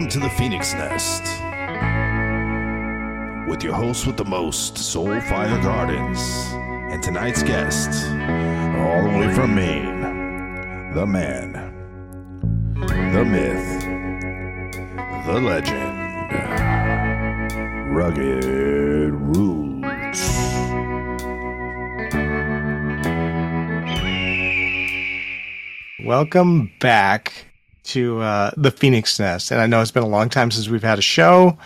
Welcome to the Phoenix Nest with your host with the most, Soulfire Gardens, and tonight's guest, all the way from Maine, the man, the myth, the legend, Rugged Roots. Welcome back to uh, the Phoenix Nest. And I know it's been a long time since we've had a show.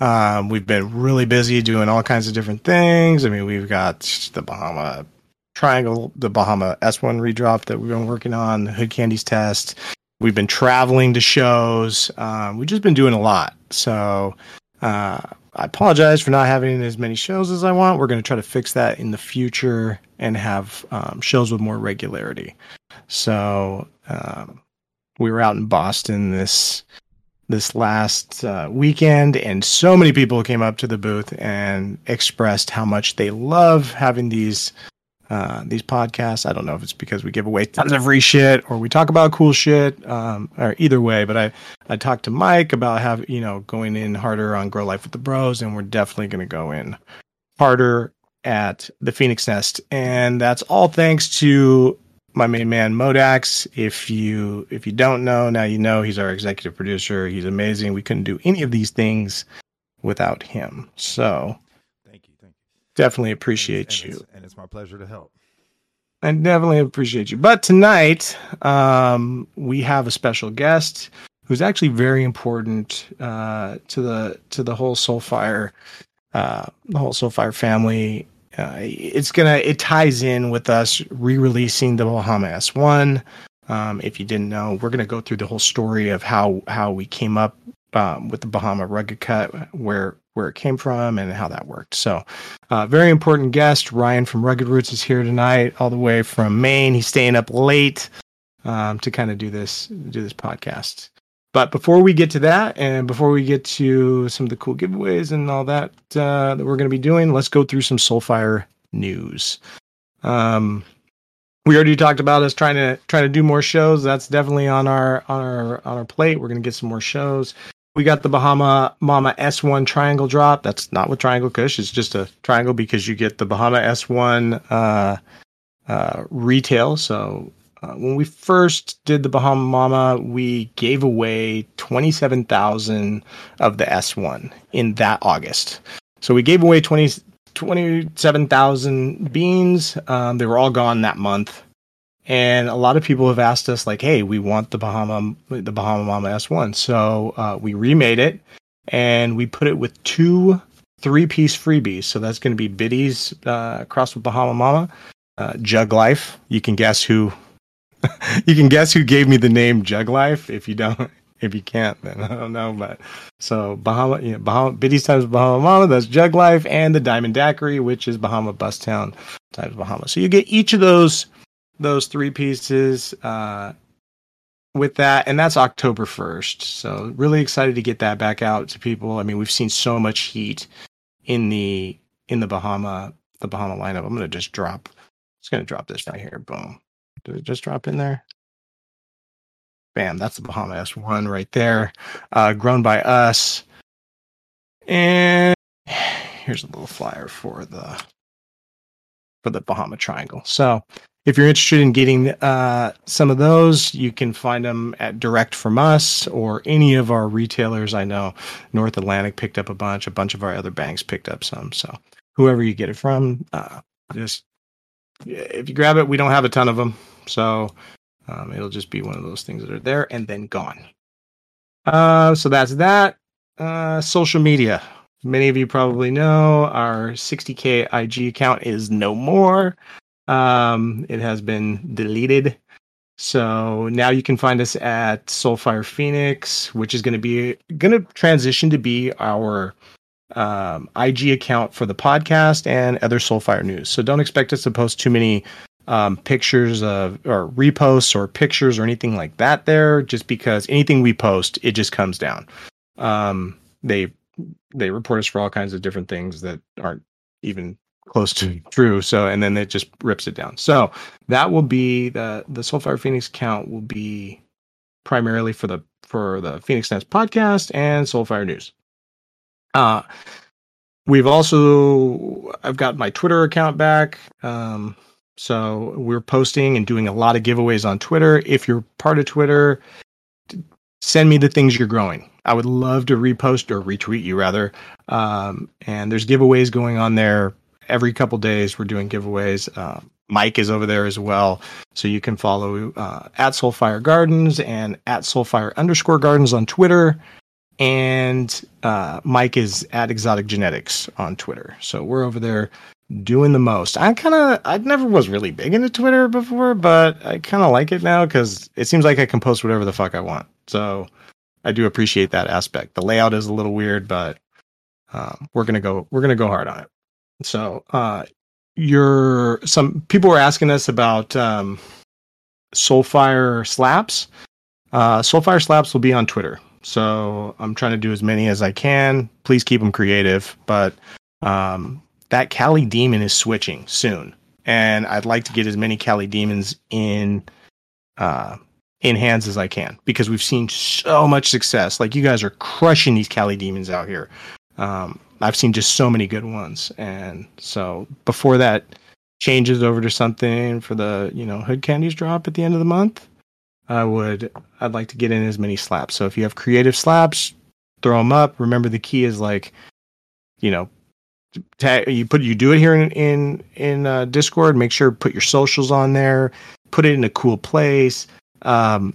Um, we've been really busy doing all kinds of different things. I mean, we've got the Bahama Triangle, the Bahama S1 redrop that we've been working on, the Hood Candies test. We've been traveling to shows. Um, we've just been doing a lot. So uh, I apologize for not having as many shows as I want. We're going to try to fix that in the future and have um, shows with more regularity. So um, we were out in Boston this this last uh, weekend, and so many people came up to the booth and expressed how much they love having these uh, these podcasts. I don't know if it's because we give away tons of free shit or we talk about cool shit, um, or either way. But I I talked to Mike about having you know going in harder on Grow Life with the Bros, and we're definitely going to go in harder at the Phoenix Nest, and that's all thanks to my main man Modax. If you if you don't know, now you know he's our executive producer. He's amazing. We couldn't do any of these things without him. So Thank you, thank you. definitely appreciate and you. It's, and it's my pleasure to help. I definitely appreciate you. But tonight, um, we have a special guest who's actually very important uh, to the to the whole Soulfire, uh, the whole Soulfire family. Uh, it's gonna it ties in with us re-releasing the Bahama S1. Um, if you didn't know, we're gonna go through the whole story of how how we came up um, with the Bahama Rugged Cut, where where it came from, and how that worked. So, uh, very important guest Ryan from Rugged Roots is here tonight, all the way from Maine. He's staying up late um, to kind of do this do this podcast. But before we get to that, and before we get to some of the cool giveaways and all that uh, that we're going to be doing, let's go through some Soulfire news. Um, we already talked about us trying to trying to do more shows. That's definitely on our on our on our plate. We're going to get some more shows. We got the Bahama Mama S1 triangle drop. That's not with Triangle Kush. It's just a triangle because you get the Bahama S1 uh, uh, retail. So uh, when we first did the Bahama Mama, we gave away 27,000 of the S1 in that August. So we gave away 20, 27,000 beans. Um, they were all gone that month. And a lot of people have asked us, like, hey, we want the Bahama, the Bahama Mama S1. So uh, we remade it and we put it with two three piece freebies. So that's going to be Biddies uh, crossed with Bahama Mama, uh, Jug Life. You can guess who you can guess who gave me the name Jug Life. If you don't, if you can't, then I don't know. But so Bahama, you know, Bahama Biddy's times Bahama Mama, that's Jug Life, and the Diamond Daiquiri, which is Bahama Bus Town times Bahama. So you get each of those those three pieces uh, with that, and that's October first. So really excited to get that back out to people. I mean, we've seen so much heat in the in the Bahama the Bahama lineup. I'm gonna just drop. Just gonna drop this right here. Boom. Did it just drop in there? Bam, that's the Bahama S1 right there. Uh, grown by us. And here's a little flyer for the for the Bahama Triangle. So if you're interested in getting uh, some of those, you can find them at direct from us or any of our retailers. I know North Atlantic picked up a bunch, a bunch of our other banks picked up some. So whoever you get it from, uh, just if you grab it, we don't have a ton of them, so um, it'll just be one of those things that are there and then gone. Uh, so that's that. Uh, social media. Many of you probably know our 60k IG account is no more. Um, it has been deleted. So now you can find us at Soulfire Phoenix, which is going to be going to transition to be our um, IG account for the podcast and other Soulfire news. So don't expect us to post too many um, pictures of or reposts or pictures or anything like that there, just because anything we post, it just comes down. Um, they they report us for all kinds of different things that aren't even close to true. So and then it just rips it down. So that will be the the Soulfire Phoenix account will be primarily for the for the Phoenix Nest podcast and Soulfire News. Uh, we've also I've got my Twitter account back. Um, so we're posting and doing a lot of giveaways on Twitter. If you're part of Twitter, send me the things you're growing. I would love to repost or retweet you rather. Um, and there's giveaways going on there every couple days. We're doing giveaways. Uh, Mike is over there as well, so you can follow uh, at Soulfire Gardens and at Soulfire underscore Gardens on Twitter. And uh, Mike is at Exotic Genetics on Twitter. So we're over there doing the most. I kind of, I never was really big into Twitter before, but I kind of like it now because it seems like I can post whatever the fuck I want. So I do appreciate that aspect. The layout is a little weird, but um, we're gonna go, we're gonna go hard on it. So, uh, you're some people were asking us about um, Soulfire slaps. Uh, Soulfire slaps will be on Twitter. So I'm trying to do as many as I can. Please keep them creative, but um, that Cali Demon is switching soon, and I'd like to get as many Cali Demons in uh, in hands as I can because we've seen so much success. Like you guys are crushing these Cali Demons out here. Um, I've seen just so many good ones, and so before that changes over to something for the you know hood candies drop at the end of the month, I would I'd like to get in as many slaps. So if you have creative slaps, throw them up. Remember the key is like, you know, tag you put you do it here in in in uh, Discord. Make sure put your socials on there. Put it in a cool place. Um,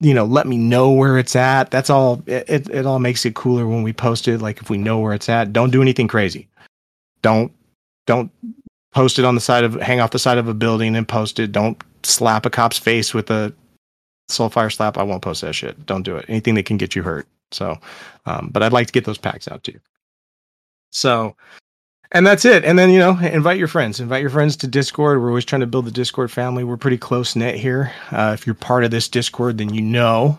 you know, let me know where it's at. That's all. It, it all makes it cooler when we post it. Like if we know where it's at, don't do anything crazy. Don't don't post it on the side of hang off the side of a building and post it. Don't slap a cop's face with a soulfire slap. I won't post that shit. Don't do it. Anything that can get you hurt. So, um, but I'd like to get those packs out to you. So and that's it. And then you know, invite your friends. Invite your friends to Discord. We're always trying to build the Discord family. We're pretty close knit here. Uh, if you're part of this Discord, then you know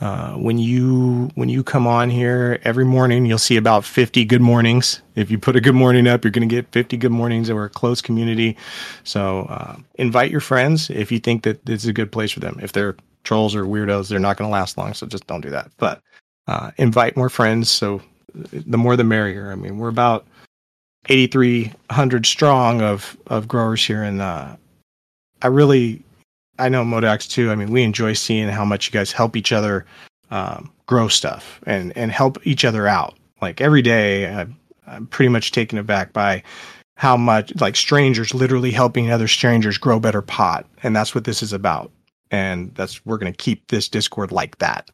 uh, when you when you come on here every morning, you'll see about 50 good mornings. If you put a good morning up, you're going to get 50 good mornings. And we're a close community. So uh, invite your friends if you think that this is a good place for them. If they're trolls or weirdos, they're not going to last long. So just don't do that. But uh, invite more friends. So the more the merrier. I mean, we're about 8,300 strong of of growers here, and uh, I really, I know Modax too. I mean, we enjoy seeing how much you guys help each other um, grow stuff and and help each other out. Like every day, I, I'm pretty much taken aback by how much like strangers literally helping other strangers grow better pot, and that's what this is about. And that's we're going to keep this Discord like that.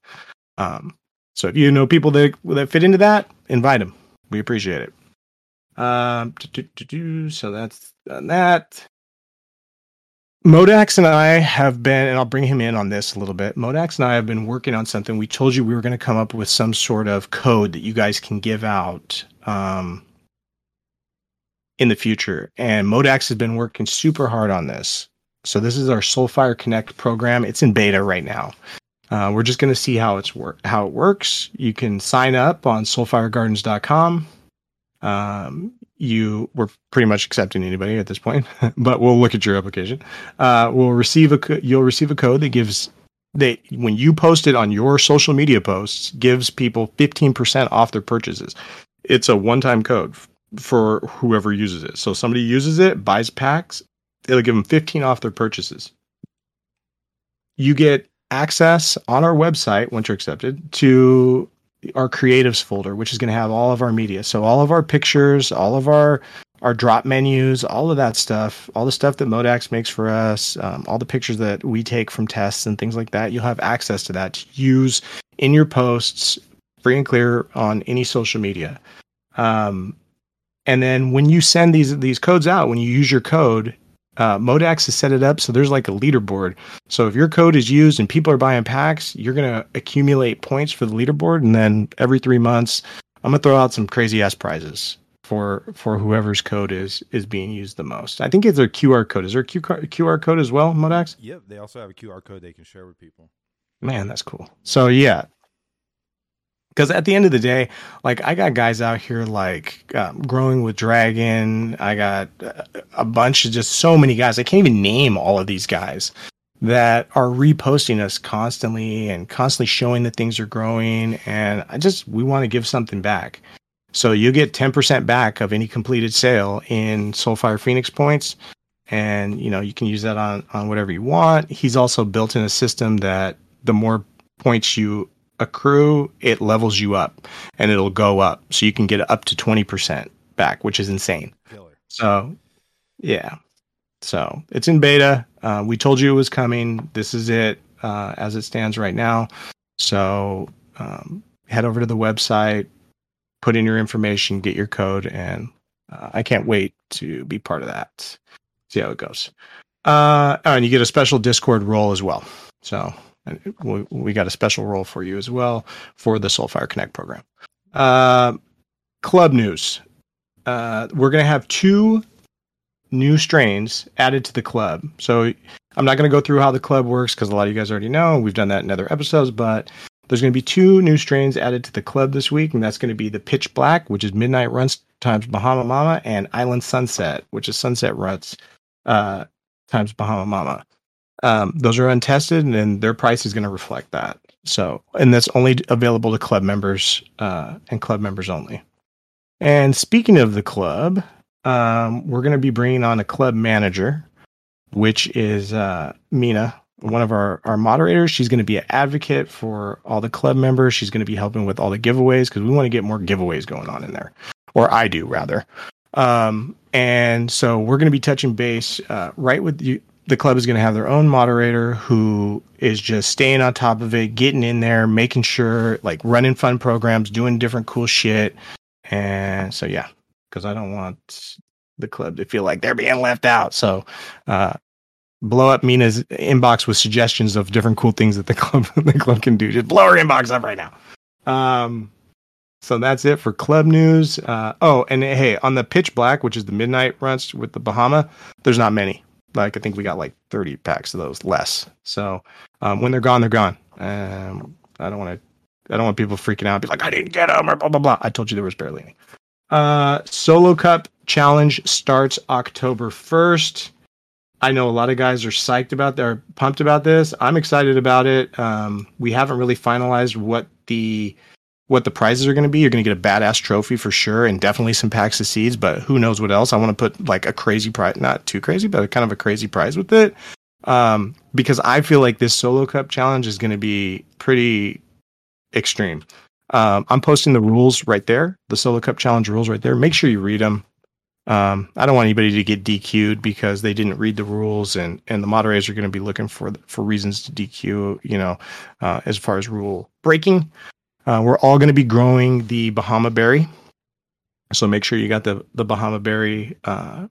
Um, so if you know people that that fit into that, invite them. We appreciate it. Um, so that's done that. Modax and I have been, and I'll bring him in on this a little bit. Modax and I have been working on something. We told you we were going to come up with some sort of code that you guys can give out um, in the future. And Modax has been working super hard on this. So this is our Soulfire Connect program. It's in beta right now. Uh, we're just going to see how it's work how it works. You can sign up on soulfiregardens.com um, you we're pretty much accepting anybody at this point, but we'll look at your application. Uh, we'll receive a you'll receive a code that gives that when you post it on your social media posts gives people 15% off their purchases. It's a one-time code for whoever uses it. So somebody uses it, buys packs, it'll give them 15 off their purchases. You get access on our website once you're accepted to our creatives folder, which is going to have all of our media. So all of our pictures, all of our our drop menus, all of that stuff, all the stuff that Modax makes for us, um, all the pictures that we take from tests and things like that. You'll have access to that to use in your posts, free and clear on any social media. Um, and then when you send these these codes out, when you use your code, uh, Modax has set it up so there's like a leaderboard. So if your code is used and people are buying packs, you're gonna accumulate points for the leaderboard, and then every three months, I'm gonna throw out some crazy ass prizes for for whoever's code is is being used the most. I think it's a QR code. Is there a QR code as well, Modax? Yep, they also have a QR code they can share with people. Man, that's cool. So yeah, because at the end of the day, like I got guys out here like um, growing with dragon. I got a bunch of just so many guys. I can't even name all of these guys that are reposting us constantly and constantly showing that things are growing. And I just, we want to give something back. So you get 10% back of any completed sale in Soulfire Phoenix points. And, you know, you can use that on, on whatever you want. He's also built in a system that the more points you accrue, it levels you up and it'll go up. So you can get up to 20% back, which is insane. So, yeah. So it's in beta. Uh, we told you it was coming. This is it uh, as it stands right now. So um, head over to the website, put in your information, get your code, and uh, I can't wait to be part of that. See how it goes. Uh, oh, and you get a special Discord role as well. So we, we got a special role for you as well for the Soulfire Connect program. Uh, club news. Uh, we're going to have two new strains added to the club. So I'm not going to go through how the club works because a lot of you guys already know. We've done that in other episodes, but there's going to be two new strains added to the club this week, and that's going to be the Pitch Black, which is Midnight Runs times Bahama Mama, and Island Sunset, which is Sunset Runs uh, times Bahama Mama. Um, those are untested, and their price is going to reflect that. So, and that's only available to club members uh, and club members only. And speaking of the club, um, we're going to be bringing on a club manager, which is uh, Mina, one of our, our moderators. She's going to be an advocate for all the club members. She's going to be helping with all the giveaways because we want to get more giveaways going on in there, or I do rather. Um, and so we're going to be touching base uh, right with you. The club is going to have their own moderator who is just staying on top of it, getting in there, making sure, like running fun programs, doing different cool shit. And so, yeah, because I don't want the club to feel like they're being left out. So, uh, blow up Mina's inbox with suggestions of different cool things that the club the club can do. Just blow her inbox up right now. Um, so that's it for club news. Uh, oh, and hey, on the pitch black, which is the midnight runs with the Bahama, there's not many. Like I think we got like 30 packs of those, less. So um, when they're gone, they're gone. Um, I don't want to. I don't want people freaking out, and be like, I didn't get them, or blah blah blah. I told you there was barely any. Uh, Solo Cup Challenge starts October 1st. I know a lot of guys are psyched about they're pumped about this. I'm excited about it. Um, we haven't really finalized what the what the prizes are going to be. You're going to get a badass trophy for sure, and definitely some packs of seeds. But who knows what else? I want to put like a crazy prize, not too crazy, but kind of a crazy prize with it, um, because I feel like this solo cup challenge is going to be pretty extreme. Um, I'm posting the rules right there, the Solo Cup Challenge rules right there. Make sure you read them. Um, I don't want anybody to get DQ'd because they didn't read the rules, and and the moderators are going to be looking for for reasons to DQ. You know, uh, as far as rule breaking, uh, we're all going to be growing the Bahama berry, so make sure you got the the Bahama berry uh,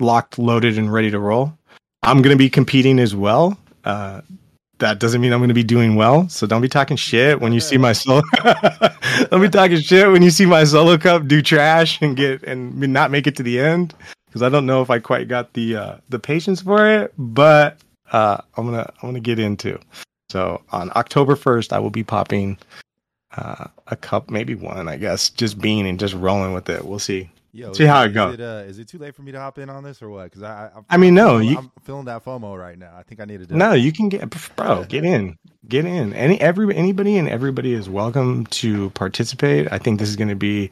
locked, loaded, and ready to roll. I'm going to be competing as well. Uh, that doesn't mean I'm going to be doing well. So don't be talking shit when you see my solo. don't be talking shit when you see my solo cup do trash and get and not make it to the end because I don't know if I quite got the uh, the patience for it. But uh, I'm gonna I'm gonna get into. So on October 1st, I will be popping uh, a cup, maybe one, I guess, just being and just rolling with it. We'll see. Yo, See how it it go. Is it, uh, is it too late for me to hop in on this or what? Because I, I, I mean, no, I'm, you- I'm feeling that FOMO right now. I think I need to do. No, it. you can get bro, get in. Get in. Any every anybody and everybody is welcome to participate. I think this is going to be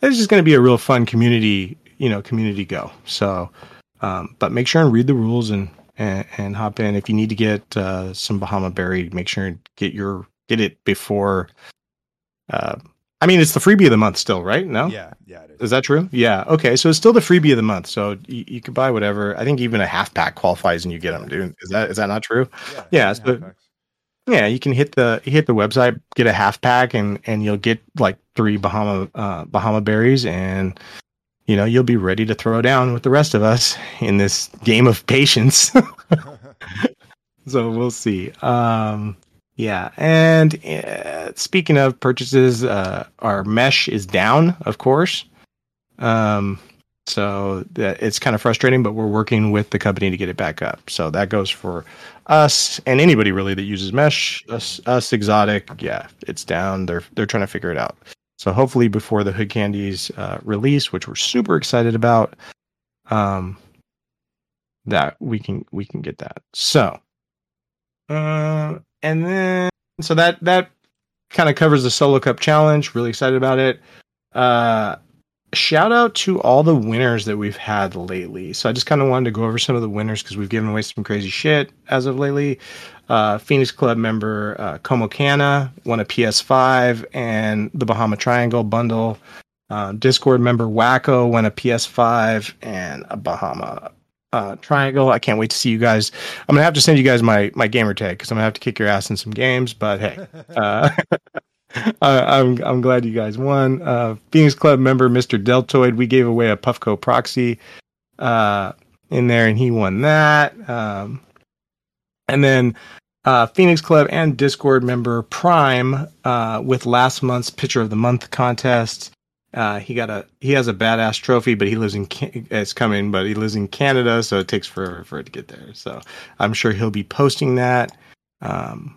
this is going to be a real fun community, you know, community go. So, um, but make sure and read the rules and and, and hop in. If you need to get uh, some Bahama Berry, make sure and get your get it before. Uh, I mean, it's the freebie of the month still, right? No, Yeah, yeah, it is. is that true? Yeah. Okay. So it's still the freebie of the month. So you, you can buy whatever. I think even a half pack qualifies and you get them, dude. Is that is that not true? Yeah, yeah, so- Yeah, you can hit the hit the website, get a half pack, and and you'll get like three Bahama uh, Bahama berries, and you know you'll be ready to throw down with the rest of us in this game of patience. so we'll see. Um, yeah, and uh, speaking of purchases, uh, our mesh is down, of course. Um, so that it's kind of frustrating, but we're working with the company to get it back up. So that goes for us and anybody really that uses mesh. Us, us exotic, yeah, it's down. They're they're trying to figure it out. So hopefully before the Hood Candies uh, release, which we're super excited about, um, that we can we can get that. So Uh, and then so that that kind of covers the solo cup challenge. Really excited about it. Uh, shout out to all the winners that we've had lately. So I just kind of wanted to go over some of the winners because we've given away some crazy shit as of lately. Uh, Phoenix Club member uh, Como Cana won a PS5 and the Bahama Triangle bundle. Uh, Discord member Wacko won a PS5 and a Bahama uh, Triangle. I can't wait to see you guys. I'm gonna have to send you guys my my gamer tag because I'm gonna have to kick your ass in some games. But hey, uh, I, I'm I'm glad you guys won. Uh, Phoenix Club member Mr. Deltoid, we gave away a Puffco proxy uh, in there, and he won that. Um, and then uh, Phoenix Club and Discord member Prime uh, with last month's Pitcher of the Month contest. Uh, he got a he has a badass trophy, but he lives in it's coming, but he lives in Canada, so it takes forever for it to get there. So I'm sure he'll be posting that um,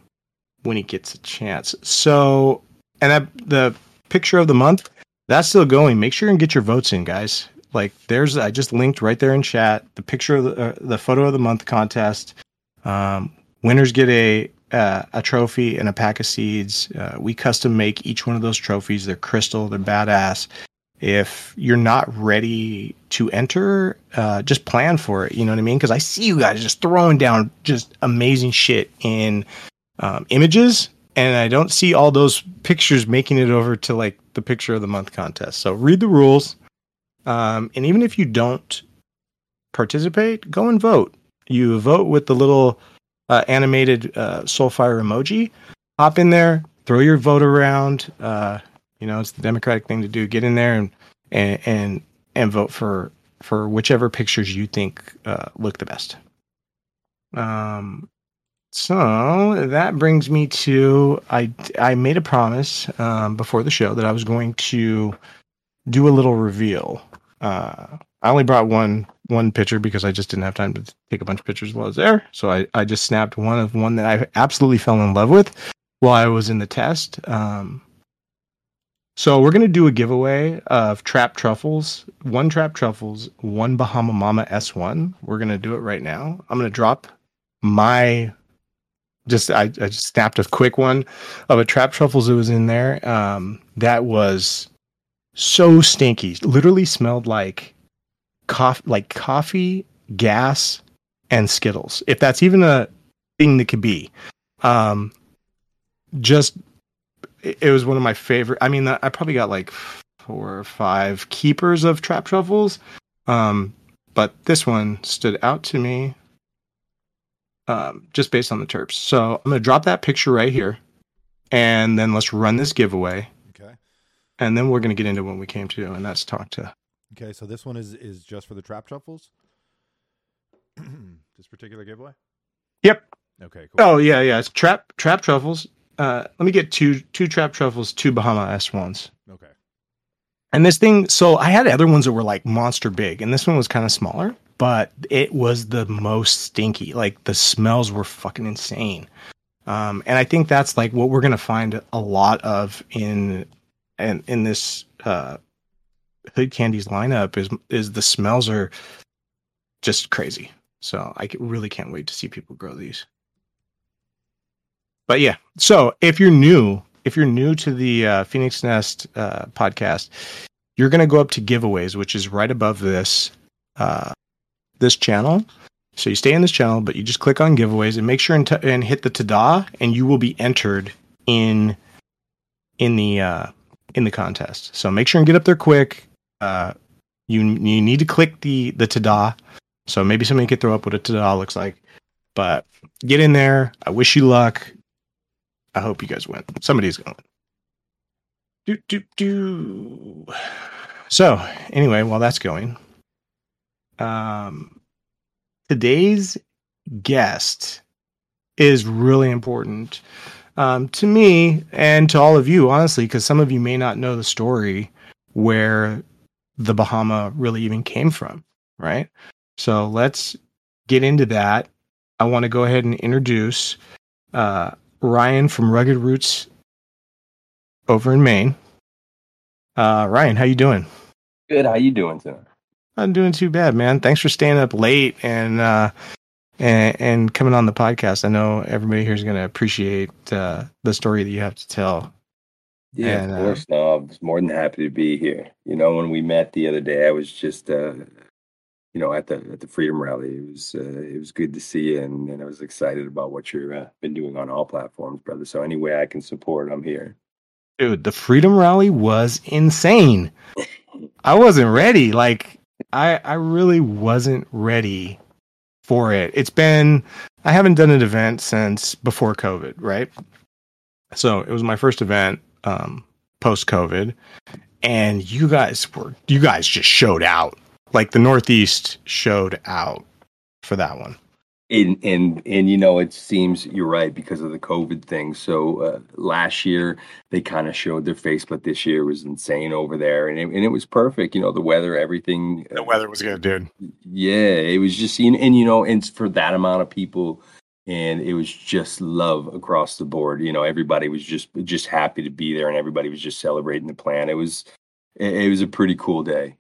when he gets a chance. So and that, the picture of the month that's still going. Make sure and get your votes in, guys. Like there's I just linked right there in chat the picture of the uh, the photo of the month contest. Um, winners get a uh, a trophy and a pack of seeds. Uh, we custom make each one of those trophies. They're crystal. They're badass. If you're not ready to enter, uh, just plan for it. You know what I mean? Because I see you guys just throwing down just amazing shit in um, images, and I don't see all those pictures making it over to like the picture of the month contest. So read the rules, um, and even if you don't participate, go and vote. You vote with the little uh, animated uh, Soulfire emoji. Hop in there, throw your vote around. Uh, you know, it's the democratic thing to do. Get in there and and and, and vote for for whichever pictures you think uh, look the best. Um, so that brings me to I I made a promise um, before the show that I was going to do a little reveal. Uh, I only brought one one picture because I just didn't have time to take a bunch of pictures while I was there. So I, I just snapped one of one that I absolutely fell in love with while I was in the test. Um, so we're gonna do a giveaway of trap truffles, one trap truffles, one Bahama Mama S1. We're gonna do it right now. I'm gonna drop my just I, I just snapped a quick one of a trap truffles that was in there. Um, that was so stinky. Literally smelled like coffee, like coffee, gas, and Skittles. If that's even a thing that could be, um, just it was one of my favorite. I mean, I probably got like four or five keepers of trap truffles, um, but this one stood out to me um, just based on the terps. So I'm gonna drop that picture right here, and then let's run this giveaway. Okay. And then we're gonna get into what we came to, and that's talk to Okay, so this one is is just for the trap truffles. this particular giveaway. Yep. Okay. Cool. Oh yeah, yeah. It's trap trap truffles. Uh, let me get two two trap truffles, two Bahama S ones. Okay. And this thing, so I had other ones that were like monster big, and this one was kind of smaller, but it was the most stinky. Like the smells were fucking insane. Um, and I think that's like what we're gonna find a lot of in in in this uh, Hood Candy's lineup is is the smells are just crazy. So I really can't wait to see people grow these. But yeah, so if you're new, if you're new to the uh, Phoenix Nest uh, podcast, you're going to go up to giveaways, which is right above this uh, this channel. So you stay in this channel, but you just click on giveaways and make sure and, t- and hit the tada, and you will be entered in in the uh, in the contest. So make sure and get up there quick. Uh, you you need to click the the tada. So maybe somebody could throw up what a tada looks like. But get in there. I wish you luck. I hope you guys win. Somebody's going. Do, do, do. So, anyway, while that's going, um, today's guest is really important um, to me and to all of you, honestly, because some of you may not know the story where the Bahama really even came from, right? So let's get into that. I want to go ahead and introduce uh, Ryan from Rugged Roots over in Maine. Uh, Ryan, how you doing? Good. How you doing, sir? I'm doing too bad, man. Thanks for staying up late and uh, and, and coming on the podcast. I know everybody here is going to appreciate uh, the story that you have to tell. Yeah, And, of course. No, I was more than happy to be here. You know, when we met the other day, I was just, uh, you know, at the at the Freedom Rally. It was uh, it was good to see you, and, and I was excited about what you've uh, been doing on all platforms, brother. So any way I can support, I'm here. Dude, the Freedom Rally was insane. I wasn't ready. Like I I really wasn't ready for it. It's been I haven't done an event since before COVID, right? So it was my first event um post COVID and you guys were you guys just showed out. Like the Northeast showed out for that one. And and and you know, it seems you're right because of the COVID thing. So uh, last year they kind of showed their face, but this year was insane over there, and it, and it was perfect. You know, the weather, everything. The weather was good, dude. Yeah, it was just and, and you know, and for that amount of people, and it was just love across the board. You know, everybody was just just happy to be there, and everybody was just celebrating the plan. It was it, it was a pretty cool day.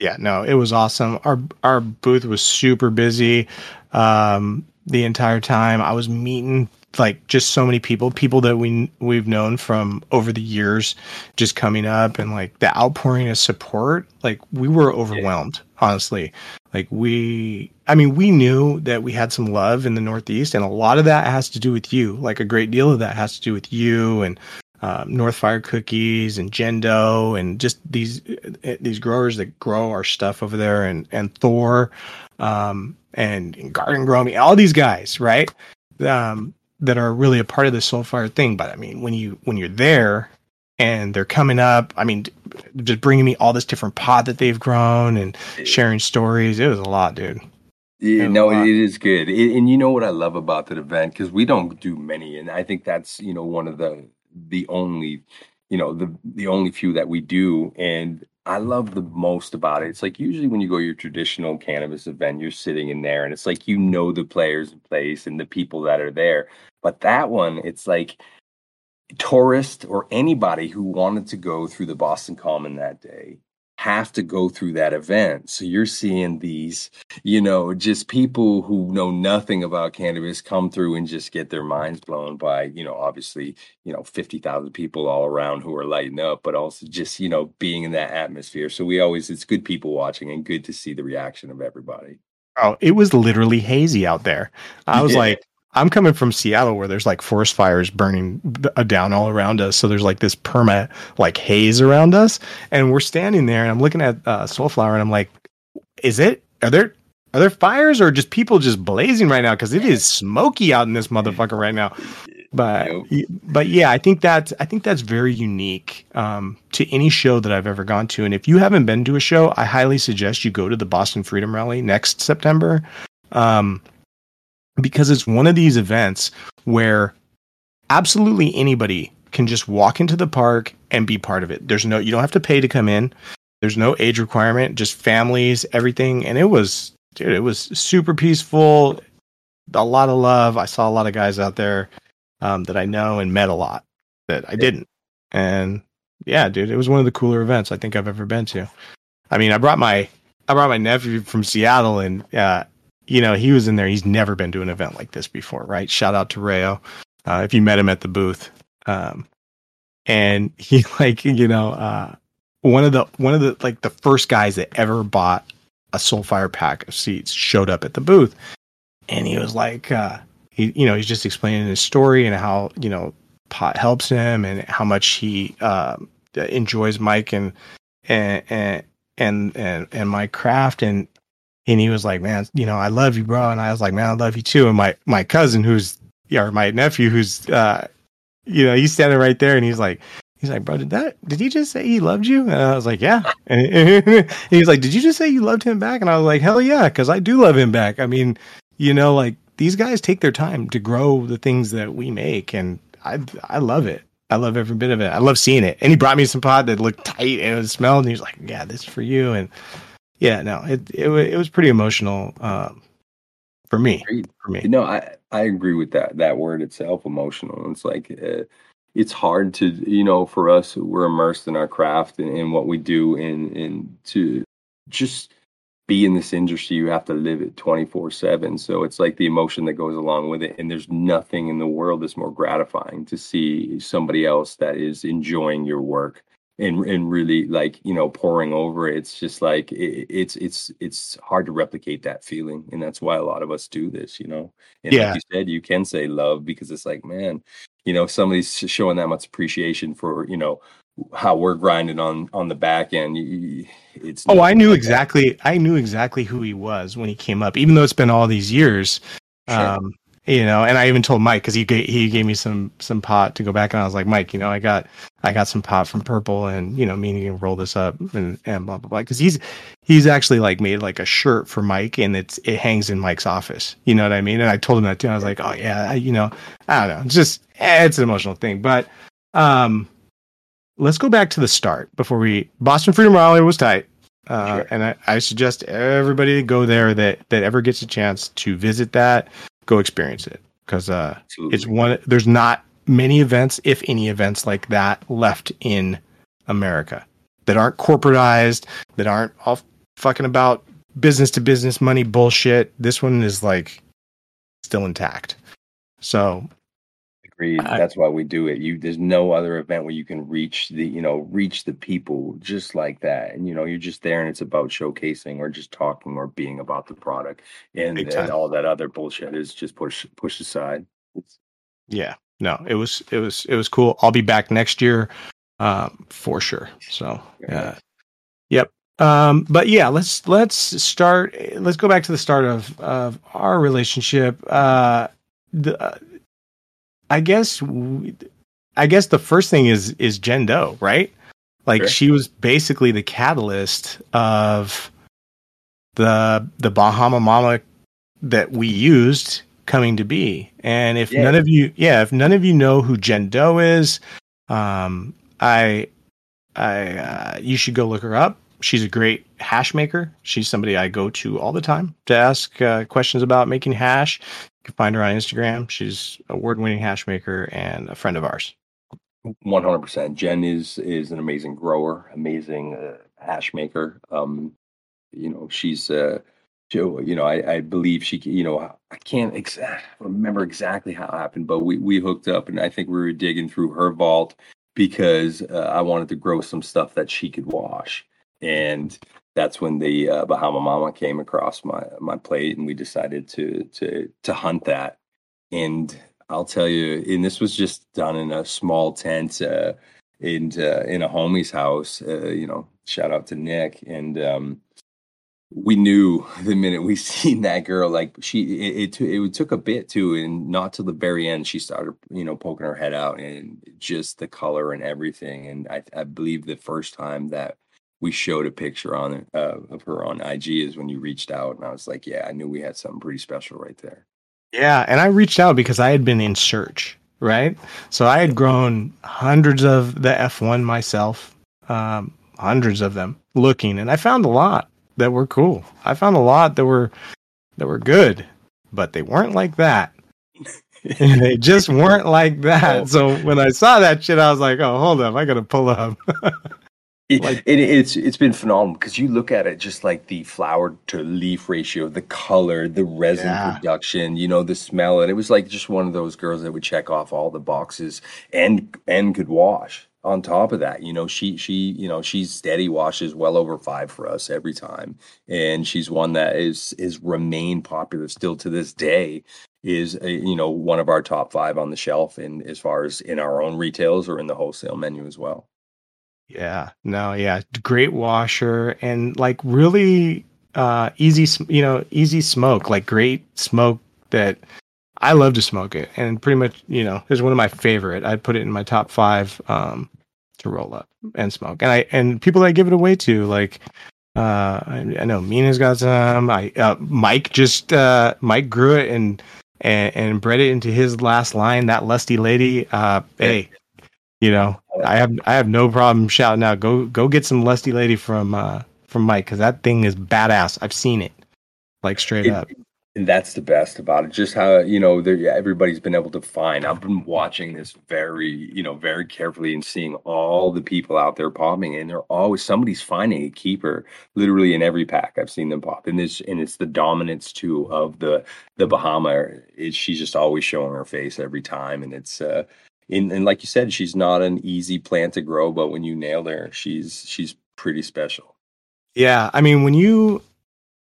Yeah, no, it was awesome. Our our booth was super busy um, the entire time. I was meeting like just so many people, people that we we've known from over the years, just coming up and like the outpouring of support. Like we were overwhelmed, honestly. Like we, I mean, we knew that we had some love in the Northeast, and a lot of that has to do with you. Like a great deal of that has to do with you and um, Northfire Cookies and Jen Doe and just these uh, these growers that grow our stuff over there and and Thor um, and, and Garden Grow Me, all these guys, right? Um, that are really a part of the Soulfire thing. But I mean, when you when you're there and they're coming up, I mean, just bringing me all this different pot that they've grown and sharing stories, it was a lot, dude. Yeah, Yeah, no, wow. it is good. It, and you know what I love about that event because we don't do many, and I think that's you know one of the the only you know the the only few that we do, and I love the most about it. It's like usually when you go to your traditional cannabis event, you're sitting in there, and it's like you know the players in place and the people that are there. But that one, it's like tourist or anybody who wanted to go through the Boston Common that day have to go through that event. So you're seeing these, you know, just people who know nothing about cannabis come through and just get their minds blown by, you know, obviously, you know, 50,000 people all around who are lighting up, but also just, you know, being in that atmosphere. So we always, it's good people watching and good to see the reaction of everybody. Oh, it was literally hazy out there. I was Yeah. like, I'm coming from Seattle where there's like forest fires burning uh, down all around us. So there's like this perma like haze around us. And we're standing there and I'm looking at uh, Soulflower and I'm like, is it, are there, are there fires or just people just blazing right now? Cause it is smoky out in this motherfucker right now. But, but yeah, I think that's, I think that's very unique um, to any show that I've ever gone to. And if you haven't been to a show, I highly suggest you go to the Boston Freedom Rally next September. Um, because it's one of these events where absolutely anybody can just walk into the park and be part of it. There's no you don't have to pay to come in. There's no age requirement, just families, everything. And it was dude, it was super peaceful, a lot of love. I saw a lot of guys out there um, that I know and met a lot that I didn't. And yeah, dude, it was one of the cooler events I think I've ever been to. I mean, I brought my I brought my nephew from Seattle and uh you know, he was in there. He's never been to an event like this before, right? Shout out to Rayo. Uh, if you met him at the booth. Um, and he like, you know, uh, one of the, one of the, like the first guys that ever bought a Soulfire pack of seeds showed up at the booth. And he was like, uh, he, you know, he's just explaining his story and how, you know, pot helps him and how much he, um, enjoys Mike and, and, and, and, and my craft. And, and he was like, "Man, you know, I love you, bro." And I was like, "Man, I love you too." And my my cousin, who's or my nephew, who's uh, you know, he's standing right there, and he's like, he's like, "Bro, did that? Did he just say he loved you?" And I was like, "Yeah." And, and he's like, "Did you just say you loved him back?" And I was like, "Hell yeah," because I do love him back. I mean, you know, like these guys take their time to grow the things that we make, and I I love it. I love every bit of it. I love seeing it. And he brought me some pot that looked tight and it smelled, and he was like, "Yeah, this is for you." And yeah, no, it it, it was pretty emotional um, for me. For me, No, I I agree with that that word itself, emotional. It's like uh, it's hard to you know for us we're immersed in our craft and, and what we do and and to just be in this industry, you have to live it 24 7. So it's like the emotion that goes along with it. And there's nothing in the world that's more gratifying to see somebody else that is enjoying your work and and really like you know pouring over it. it's just like it, it's it's it's hard to replicate that feeling and that's why a lot of us do this you know and Yeah. like you said you can say love because it's like man you know somebody's showing that much appreciation for you know how we're grinding on on the back end it's Oh, I knew like that. exactly. I knew exactly who he was when he came up, even though it's been all these years. Sure. Um, you know, and I even told Mike because he gave, he gave me some some pot to go back, and I was like, Mike, you know, I got I got some pot from Purple, and you know, me and you can roll this up and and blah blah blah. Because he's he's actually like made like a shirt for Mike, and it's it hangs in Mike's office. You know what I mean? And I told him that too. I was like, oh yeah, I, you know, I don't know, it's just eh, it's an emotional thing, but um. Let's go back to the start before we Boston Freedom Rally was tight. Uh, Sure. and I, I suggest everybody to go there that that ever gets a chance to visit that, go experience it because uh, it's one. There's not many events, if any events like that, left in America that aren't corporatized, that aren't all fucking about business to business money bullshit. This one is like still intact. So Agreed. I- That's why we do it. You there's no other event where you can reach the, you know, reach the people just like that. And you know, you're just there and it's about showcasing or just talking or being about the product. And, and all that other bullshit is just push pushed aside. It's, yeah, no, it was it was it was cool. I'll be back next year, um, for sure. So uh, Yep. Um, but yeah, let's let's start. Let's go back to the start of of our relationship. Uh, the, uh, I guess I guess the first thing is is Jen Doe, right? Like Sure. she was basically the catalyst of the the Bahama Mama that we used coming to be. And if Yeah. none of you, yeah, if none of you know who Jen Doe is, um, I I uh, you should go look her up. She's a great hash maker. She's somebody I go to all the time to ask uh, questions about making hash. Can find her on Instagram. She's award-winning hash maker and a friend of ours. One hundred percent. Jen is is an amazing grower, amazing uh, hash maker. Um, you know, she's uh, she- you know, I, I believe she, you know, I can't ex- remember exactly how it happened, but we we hooked up, and I think we were digging through her vault because uh, I wanted to grow some stuff that she could wash, and that's when the uh, Bahama Mama came across my my plate, and we decided to to to hunt that, and I'll tell you, and this was just done in a small tent uh, in uh, in a homie's house. Uh, you know, shout out to Nick, and um, we knew the minute we seen that girl, like she, it it, it took a bit too, and not till the very end she started, you know, poking her head out, and just the color and everything. And I, I believe the first time that we showed a picture on uh, of her on IG is when you reached out, and I was like, yeah, I knew we had something pretty special right there. Yeah, and I reached out because I had been in search, right? So I had grown hundreds of the F1 myself, um, hundreds of them, looking, and I found a lot that were cool. I found a lot that were that were good, but they weren't like that. they just weren't like that. Oh. So when I saw that shit, I was like, "Oh, hold up, I gotta pull up." It, Like- it, it's it's been phenomenal because you look at it just like the flower to leaf ratio, the color, the resin Yeah. production, you know, the smell, and it was like just one of those girls that would check off all the boxes and and could wash. On top of that, you know, she she you know she's steady washes well over five for us every time, and she's one that is is remained popular still to this day. Is a, you know one of our top five on the shelf, and as far as in our own retails or in the wholesale menu as well. Yeah, no, yeah, great washer and like really uh easy, you know, easy smoke, like great smoke that I love to smoke it, and pretty much, you know, is one of my favorite. I'd put it in my top five um to roll up and smoke, and I and people that I give it away to, like uh I, I know Mina's got some. I uh, Mike just uh Mike grew it and and and bred it into his last line. That lusty lady, uh, hey, you know, I have I have no problem shouting out. Go go get some lusty lady from uh from Mike because that thing is badass. I've seen it, like straight It- up. And that's the best about it. Just how you know everybody's been able to find. I've been watching this very, you know, very carefully and seeing all the people out there popping, and they're always somebody's finding a keeper, literally in every pack. I've seen them pop, and this and it's the dominance too of the the Bahama. Is she's just always showing her face every time, and it's uh, and, and like you said, she's not an easy plant to grow, but when you nail her, she's she's pretty special. Yeah, I mean when you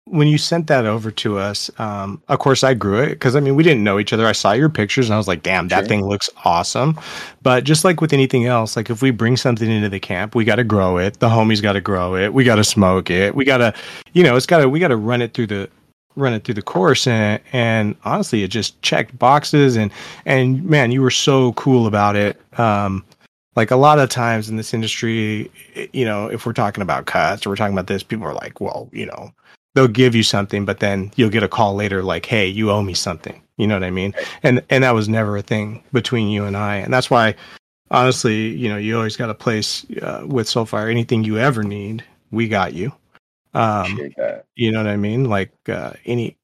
when you sent that over to us, um, of course I grew it because I mean we didn't know each other. I saw your pictures and I was like, damn, that Sure. thing looks awesome. But just like with anything else, like if we bring something into the camp, we got to grow it. The homies got to grow it. We got to smoke it. We got to, you know, it's got to we got to run it through the run it through the course and and honestly it just checked boxes and and man you were so cool about it. Um like a lot of times in this industry you know if we're talking about cuts or we're talking about this people are like well you know they'll give you something but then you'll get a call later like hey you owe me something. You know what i mean? And and that was never a thing between you and i. And that's why honestly you know you always got a place uh, with soulfire anything you ever need we got you um you know what I mean? Like uh, any,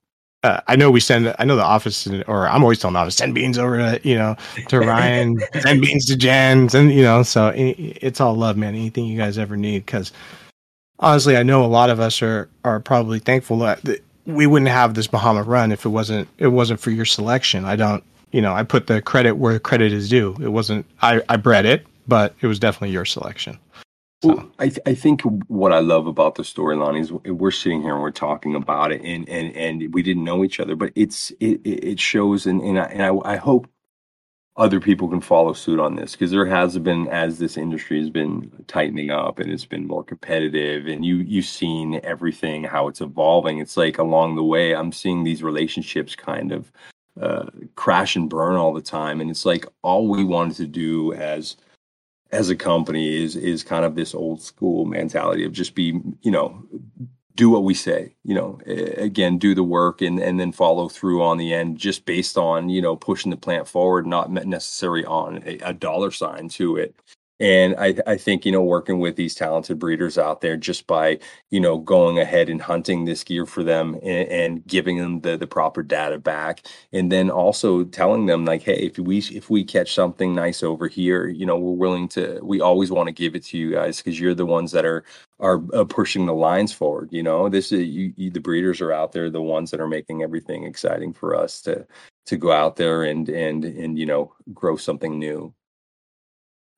uh, I know we send. I know the office, or I'm always telling the office send beans over to you know to Ryan, send beans to Jen, and you know. So any, it's all love, man. Anything you guys ever need, because honestly, I know a lot of us are are probably thankful that, that we wouldn't have this Bahama run if it wasn't it wasn't for your selection. I don't, you know, I put the credit where credit is due. It wasn't I I bred it, but it was definitely your selection. Well, I, th- I think what I love about the storyline is we're sitting here and we're talking about it, and and and we didn't know each other, but it's it it shows, and and I, and I, I hope other people can follow suit on this because there has been as this industry has been tightening up and it's been more competitive, and you you've seen everything how it's evolving. It's like along the way, I'm seeing these relationships kind of uh, crash and burn all the time, and it's like all we wanted to do as as a company is is kind of this old school mentality of just be you know do what we say you know again do the work and and then follow through on the end just based on you know pushing the plant forward not necessarily on a, a dollar sign to it and I, I think you know working with these talented breeders out there just by you know going ahead and hunting this gear for them and, and giving them the, the proper data back. And then also telling them like hey if we if we catch something nice over here you know we're willing to we always want to give it to you guys because you're the ones that are are uh, pushing the lines forward you know? This is you, you the breeders are out there the ones that are making everything exciting for us to to go out there and and and you know grow something new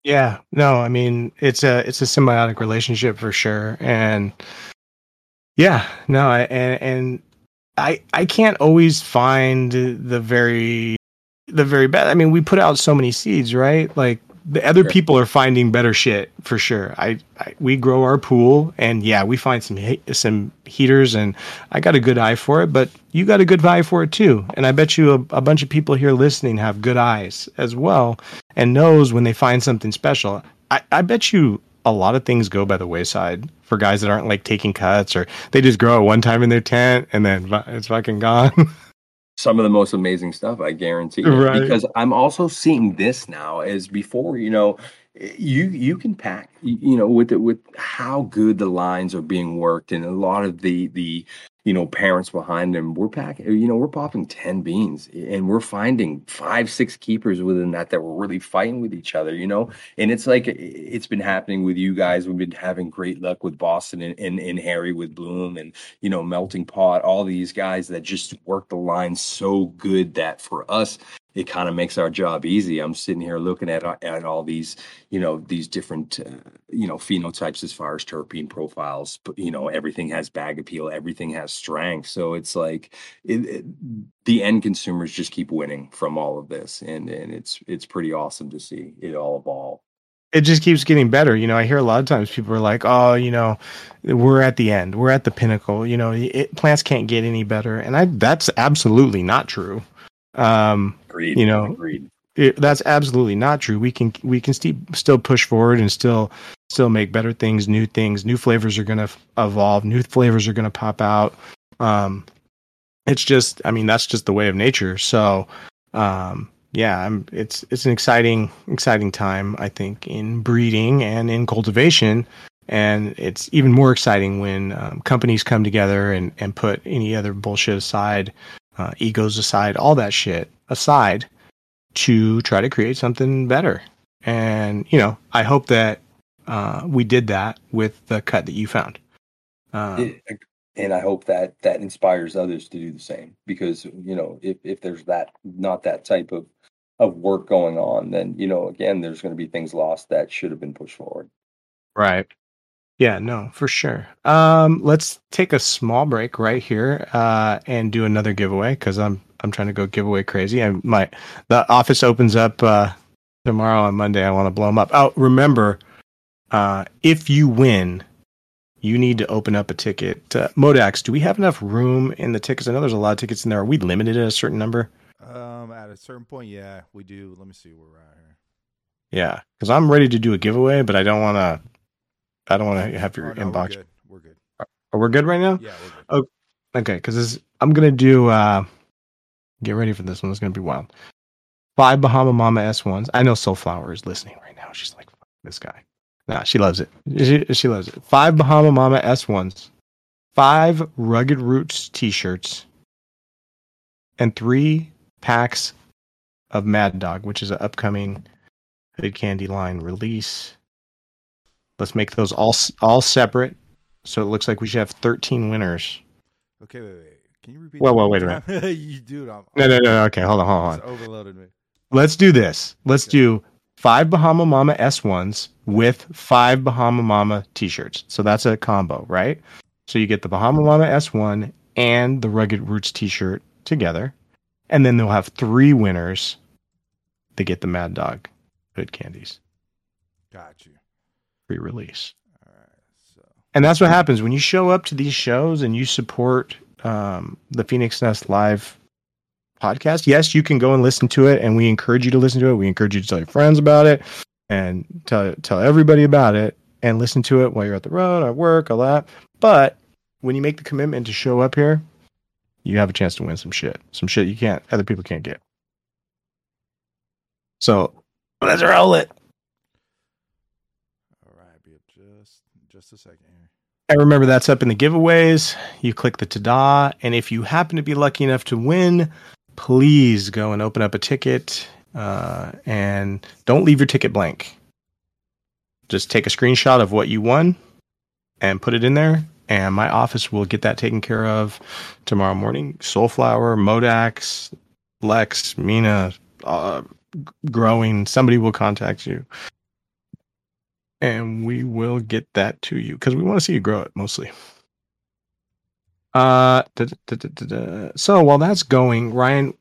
Yeah, no, I mean it's a it's a symbiotic relationship for sure, and yeah, no, I, and and I I can't always find the very the very best. I mean, we put out so many seeds, right? Like the other Sure. people are finding better shit for sure. I, I we grow our pool, and yeah, we find some he- some heaters, and I got a good eye for it, but you got a good eye for it too. And I bet you a, a bunch of people here listening have good eyes as well, and knows when they find something special. I, I bet you a lot of things go by the wayside for guys that aren't like taking cuts or they just grow it one time in their tent and then it's fucking gone. some of the most amazing stuff i guarantee. Right. because i'm also seeing this now as before you know eh, you you can pack you know with the, with how good the lines are being worked and a lot of the the you know parents behind them we're packing you know we're popping 10 beans and we're finding five six keepers within that that were really fighting with each other you know? And it's like it's been happening with you guys. We've been having great luck with boston and, and, and harry with bloom and you know, melting pot, all these guys that just work the line so good that for us, it kind of makes our job easy. I'm sitting here looking at at all these, you know, these different, uh, you know, phenotypes as far as terpene profiles. But you know, everything has bag appeal, everything has strength. So it's like it, it, the end consumers just keep winning from all of this, and and it's it's pretty awesome to see it all evolve. it just keeps getting better. You know, I hear a lot of times people are like, "Oh, you know, we're at the end. We're at the pinnacle. You know, it, plants can't get any better." And I that's absolutely not true. Um, Agreed. You know, agreed. it, that's absolutely not true. We can we can st- still push forward and still still make better things, new things. New flavors are going to f- evolve. New flavors are going to pop out. Um, it's just, I mean, that's just the way of nature. So, um, yeah, I'm, it's it's an exciting exciting time, I think, in breeding and in cultivation. And it's even more exciting when um, companies come together and, and put any other bullshit aside uh, egos aside, all that shit aside, to try to create something better. And you know, I hope that uh, we did that with the cut that you found. Um, It- and I hope that that inspires others to do the same because you know if if there's that not that type of of work going on, then you know again there's going to be things lost that should have been pushed forward. Right. Yeah, no, for sure. Um, let's take a small break right here uh, and do another giveaway because I'm I'm trying to go giveaway crazy. I my the office opens up uh, tomorrow on Monday. I want to blow them up. Oh, remember, uh, if you win, you need to open up a ticket. Uh, Modax, do we have enough room in the tickets? I know there's a lot of tickets in there. Are we limited at a certain number? Um, at a certain point, yeah, we do. Let me see where we're at here. Yeah, because I'm ready to do a giveaway, but I don't want to. I don't want to have your Oh, no, inbox. We're good. We're good. Are we good right now? Yeah, we're good. Okay, because I'm gonna do. uh Get ready for this one. It's gonna be wild. Five Bahama Mama S ones. I know Soulflower is listening right now. She's like, Fuck "This guy." Nah, she loves it. She, she loves it. Five Bahama Mama S ones. Five Rugged Roots T-shirts. And three packs of Mad Dog, which is an upcoming Hood Candy line release. Let's make those all all separate. So it looks like we should have 13 winners. Okay, wait, wait. Can you repeat? Well, well, wait a minute. you do. I'm, No, no, no. no, Okay, hold on, hold on. Overloaded me. Let's do this. Let's Okay. do five Bahama Mama S1s with five Bahama Mama t shirts. So that's a combo, right? So you get the Bahama Mama S1 and the Rugged Roots t shirt together. And then they'll have three winners that get the Mad Dog Hood Candies Got you. Pre release. All right. So And that's what happens when you show up to these shows and you support um, the Phoenix Nest Live podcast. Yes, you can go and listen to it, and we encourage you to listen to it. We encourage you to tell your friends about it and tell tell everybody about it and listen to it while you're at the road, at work, all that. But when you make the commitment to show up here, you have a chance to win some shit, some shit you can't, other people can't get. So let's roll it. all right, be just just a second here. And remember, that's up in the giveaways. You click the ta-da, and if you happen to be lucky enough to win, please go and open up a ticket, uh, and don't leave your ticket blank. Just take a screenshot of what you won and put it in there, and my office will get that taken care of tomorrow morning. Soulflower, Modax, Lex, Mina, uh, growing. Somebody will contact you and we will get that to you because we want to see you grow it mostly. Uh, da, da, da, so while that's going, Ryan,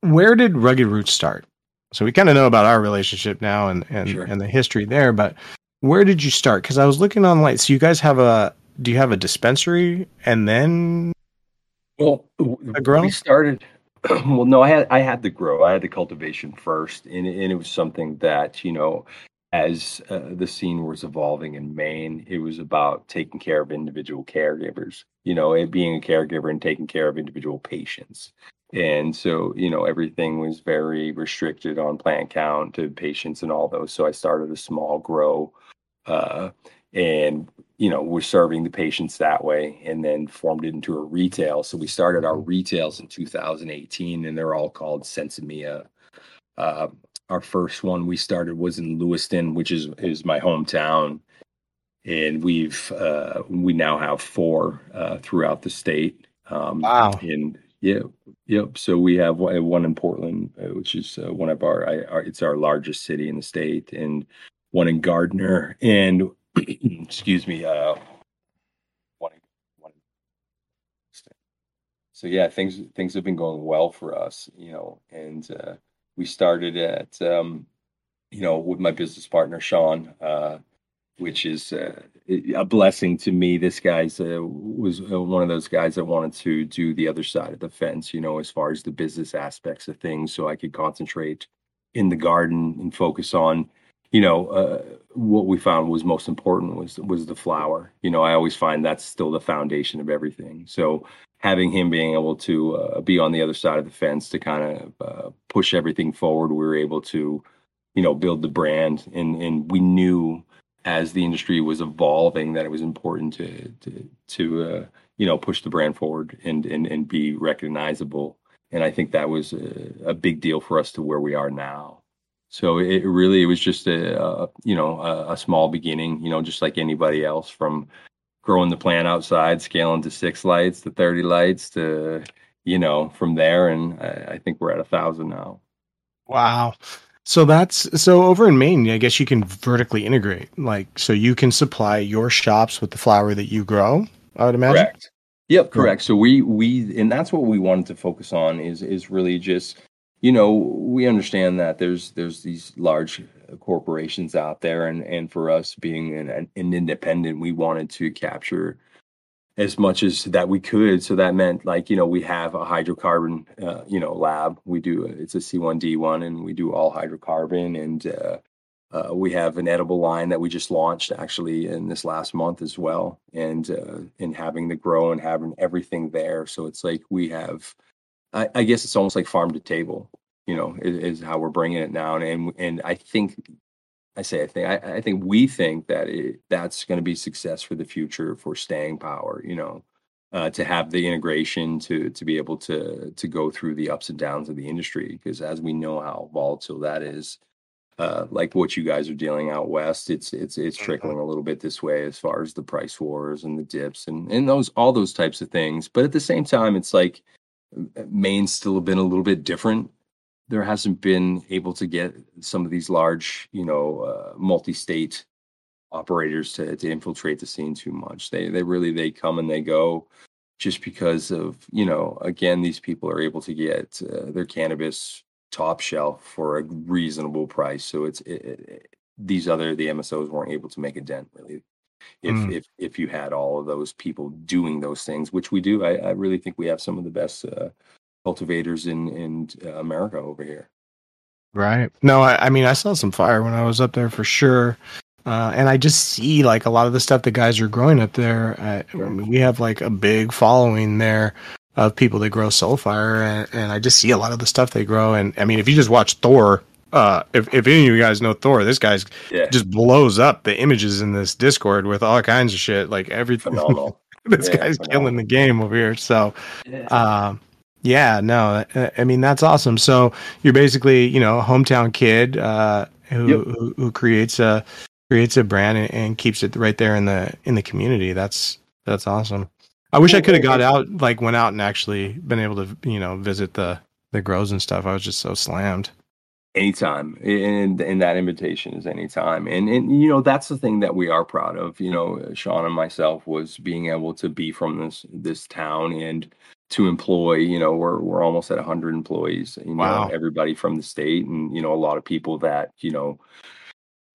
where did Rugged Roots start? So we kind of know about our relationship now and and Sure. and the history there, but where did you start? Because I was looking online. So you guys have a do you have a dispensary and then Well, A grow? we started. Well, no, I had I had the grow. I had the cultivation first, and and it was something that you know, as uh, the scene was evolving in Maine, it was about taking care of individual caregivers. You know, it being a caregiver and taking care of individual patients. And so, you know, everything was very restricted on plant count to patients and all those. So I started a small grow, uh, and you know, we're serving the patients that way and then formed it into a retail. So we started our retails in 2018 and they're all called Sensimia. Uh, our first one we started was in Lewiston, which is, is my hometown. And we've, uh, we now have four, uh, throughout the state. Um, Wow. and yeah, yep. So we have one in Portland, uh, which is uh, one of our, I, our, it's our largest city in the state and one in Gardiner and excuse me, uh, one, one. So yeah, things things have been going well for us, you know, and uh, we started at, um, you know, with my business partner Sean, uh, which is uh, a blessing to me. This guy's uh, was uh, one of those guys that wanted to do the other side of the fence, you know, as far as the business aspects of things, so I could concentrate in the garden and focus on you know, uh, what we found was most important was was the flower. You know, I always find that's still the foundation of everything. So having him being able to uh, be on the other side of the fence to kind of uh, push everything forward, we were able to, you know, build the brand, and and we knew as the industry was evolving that it was important to to to uh, you know, push the brand forward and and and be recognizable. And I think that was a, a big deal for us to where we are now. So it really it was just a, a you know a, a, small beginning, you know, just like anybody else from growing the plant outside, scaling to six lights to thirty lights to you know from there, and I, I think we're at a thousand now. Wow. So that's so over in Maine, I guess you can vertically integrate. Like so you can supply your shops with the flower that you grow, I would imagine. Correct. Yep, correct. Mm. So we we and that's what we wanted to focus on is is really just you know we understand that there's there's these large corporations out there and and for us being an, an independent we wanted to capture as much as that we could. So that meant like, you know, we have a hydrocarbon, uh, you know, lab. We do, it's a C1D1 and we do all hydrocarbon. And uh, uh, we have an edible line that we just launched actually in this last month as well. And, uh, and having the grow and having everything there. So it's like we have, I, I guess it's almost like farm to table, you know, is, is how we're bringing it now. And, and I think I say I think I, I think we think that it, that's going to be success for the future for staying power. You know, uh, to have the integration to to be able to to go through the ups and downs of the industry because as we know how volatile that is. Uh, like what you guys are dealing out west, it's it's it's mm-hmm. trickling a little bit this way as far as the price wars and the dips and and those all those types of things. But at the same time, it's like Maine's still have been a little bit different there hasn't been able to get some of these large, you know, uh, multi-state operators to to infiltrate the scene too much. They they really they come and they go just because of you know again these people are able to get uh, their cannabis top shelf for a reasonable price. So it's it, it, these other the MSOs weren't able to make a dent really. If mm. if if you had all of those people doing those things, which we do, I, I really think we have some of the best uh, cultivators in in uh, America over here. Right. No, I, I, mean I saw some fire when I was up there for sure. Uh, and I just see like a lot of the stuff that guys are growing up there. Uh, I mean, we have like a big following there of people that grow soulfire, and, and I just see a lot of the stuff they grow. And I mean, if you just watch Thor, uh, if if any of you guys know Thor, this guy's yeah. just blows up the images in this Discord with all kinds of shit, like everything. this yeah, guy's phenomenal. killing the game over here. So, yeah. um, yeah, no, uh, I mean that's awesome. So you're basically, you know, a hometown kid uh, who, yep. who, who creates a creates a brand and, and, keeps it right there in the in the community. That's that's awesome. I wish I could have got out, like went out and actually been able to, you know, visit the the grows and stuff. I was just so slammed. Anytime, and and that invitation is anytime, and and you know that's the thing that we are proud of. You know, Sean and myself was being able to be from this this town and to employ you know we're we're almost at 100 employees you know wow. everybody from the state and you know a lot of people that you know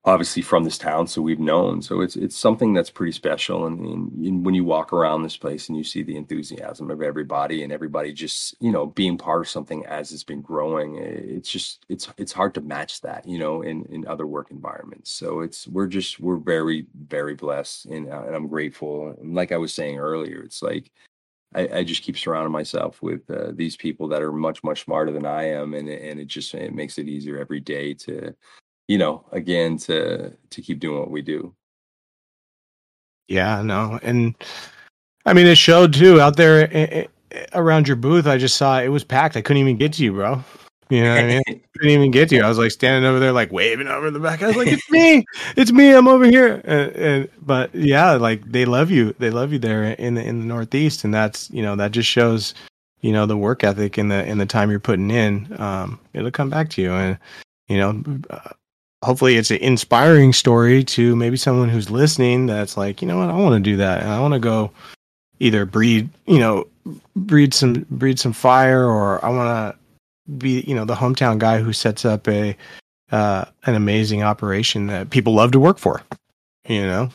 obviously from this town so we've known. So it's it's something that's pretty special and, and, and, when you walk around this place and you see the enthusiasm of everybody and everybody just you know being part of something as it's been growing it's just it's it's hard to match that you know in in other work environments. So it's we're just we're very very blessed and, uh, and i'm grateful. And like i was saying earlier it's like I, I, just keep surrounding myself with uh, these people that are much much smarter than I am, and and it just it makes it easier every day to, you know, again to to keep doing what we do. Yeah, no, and I mean it showed too out there eh, eh, around your booth. I just saw it was packed. I couldn't even get to you, bro. You know what I mean? Couldn't even get to you. I was like standing over there, like waving over the back. I was like, "It's me, it's me. I'm over here." And, and, but yeah, like they love you. They love you there in the in the Northeast, and that's you know that just shows you know the work ethic and the in the time you're putting in. Um, it'll come back to you, and you know, uh, hopefully, it's an inspiring story to maybe someone who's listening. That's like, you know what, I want to do that, and I want to go either breed, you know, breed some breed some fire, or I want to be you know the hometown guy who sets up a uh, an amazing operation that people love to work for. You know,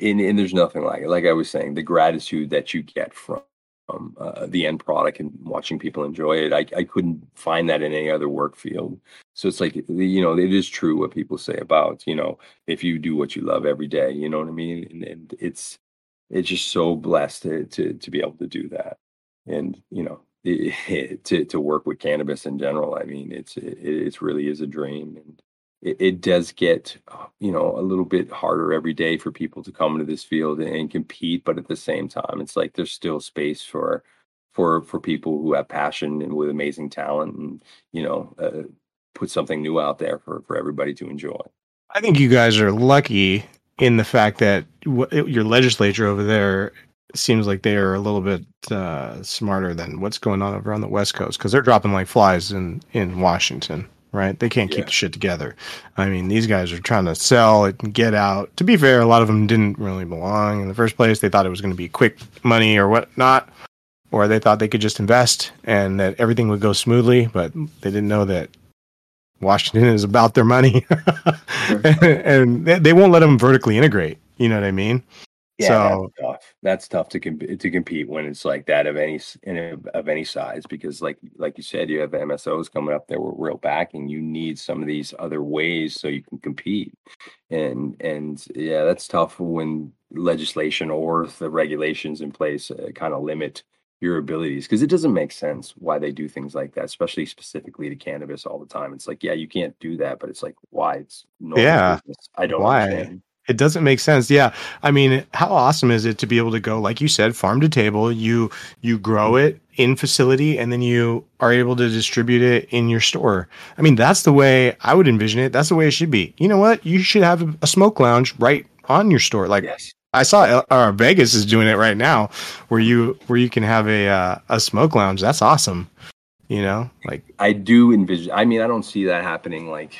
and, and there's nothing like it. Like I was saying, the gratitude that you get from um, uh, the end product and watching people enjoy it, I, I couldn't find that in any other work field. So it's like you know, it is true what people say about you know, if you do what you love every day, you know what I mean, and, and it's it's just so blessed to, to to be able to do that, and you know, to to work with cannabis in general. I mean, it's it, it's really is a dream, and it, it does get you know a little bit harder every day for people to come into this field and, and compete but at the same time it's like there's still space for for for people who have passion and with amazing talent and you know uh, put something new out there for for everybody to enjoy I think you guys are lucky in the fact that w- your legislature over there seems like they are a little bit uh, smarter than what's going on over on the West Coast because they're dropping like flies in in Washington. Right, they can't keep Yeah. the shit together. I mean, these guys are trying to sell it and get out. To be fair, a lot of them didn't really belong in the first place. They thought it was going to be quick money or whatnot, or they thought they could just invest and that everything would go smoothly. But they didn't know that Washington is about their money, and they won't let them vertically integrate. You know what I mean? Yeah, So- that's tough. That's tough to comp- to compete when it's like that of any s- in a, of any size because like like you said, you have MSOs coming up there with real backing. You need some of these other ways so you can compete, and and yeah, that's tough when legislation or the regulations in place uh, kind of limit your abilities because it doesn't make sense why they do things like that, especially specifically to cannabis all the time. It's like, yeah, you can't do that, but it's like, why? It's no Yeah, I don't why? understand. It doesn't make sense. Yeah. I mean, how awesome is it to be able to go, like you said, farm to table, you you grow it in facility and then you are able to distribute it in your store. I mean, that's the way I would envision it. That's the way it should be. You know what? You should have a, smoke lounge right on your store. Like Yes. I saw uh, Vegas is doing it right now where you where you can have a uh, a smoke lounge. That's awesome. You know? Like I do envision. I mean, I don't see that happening like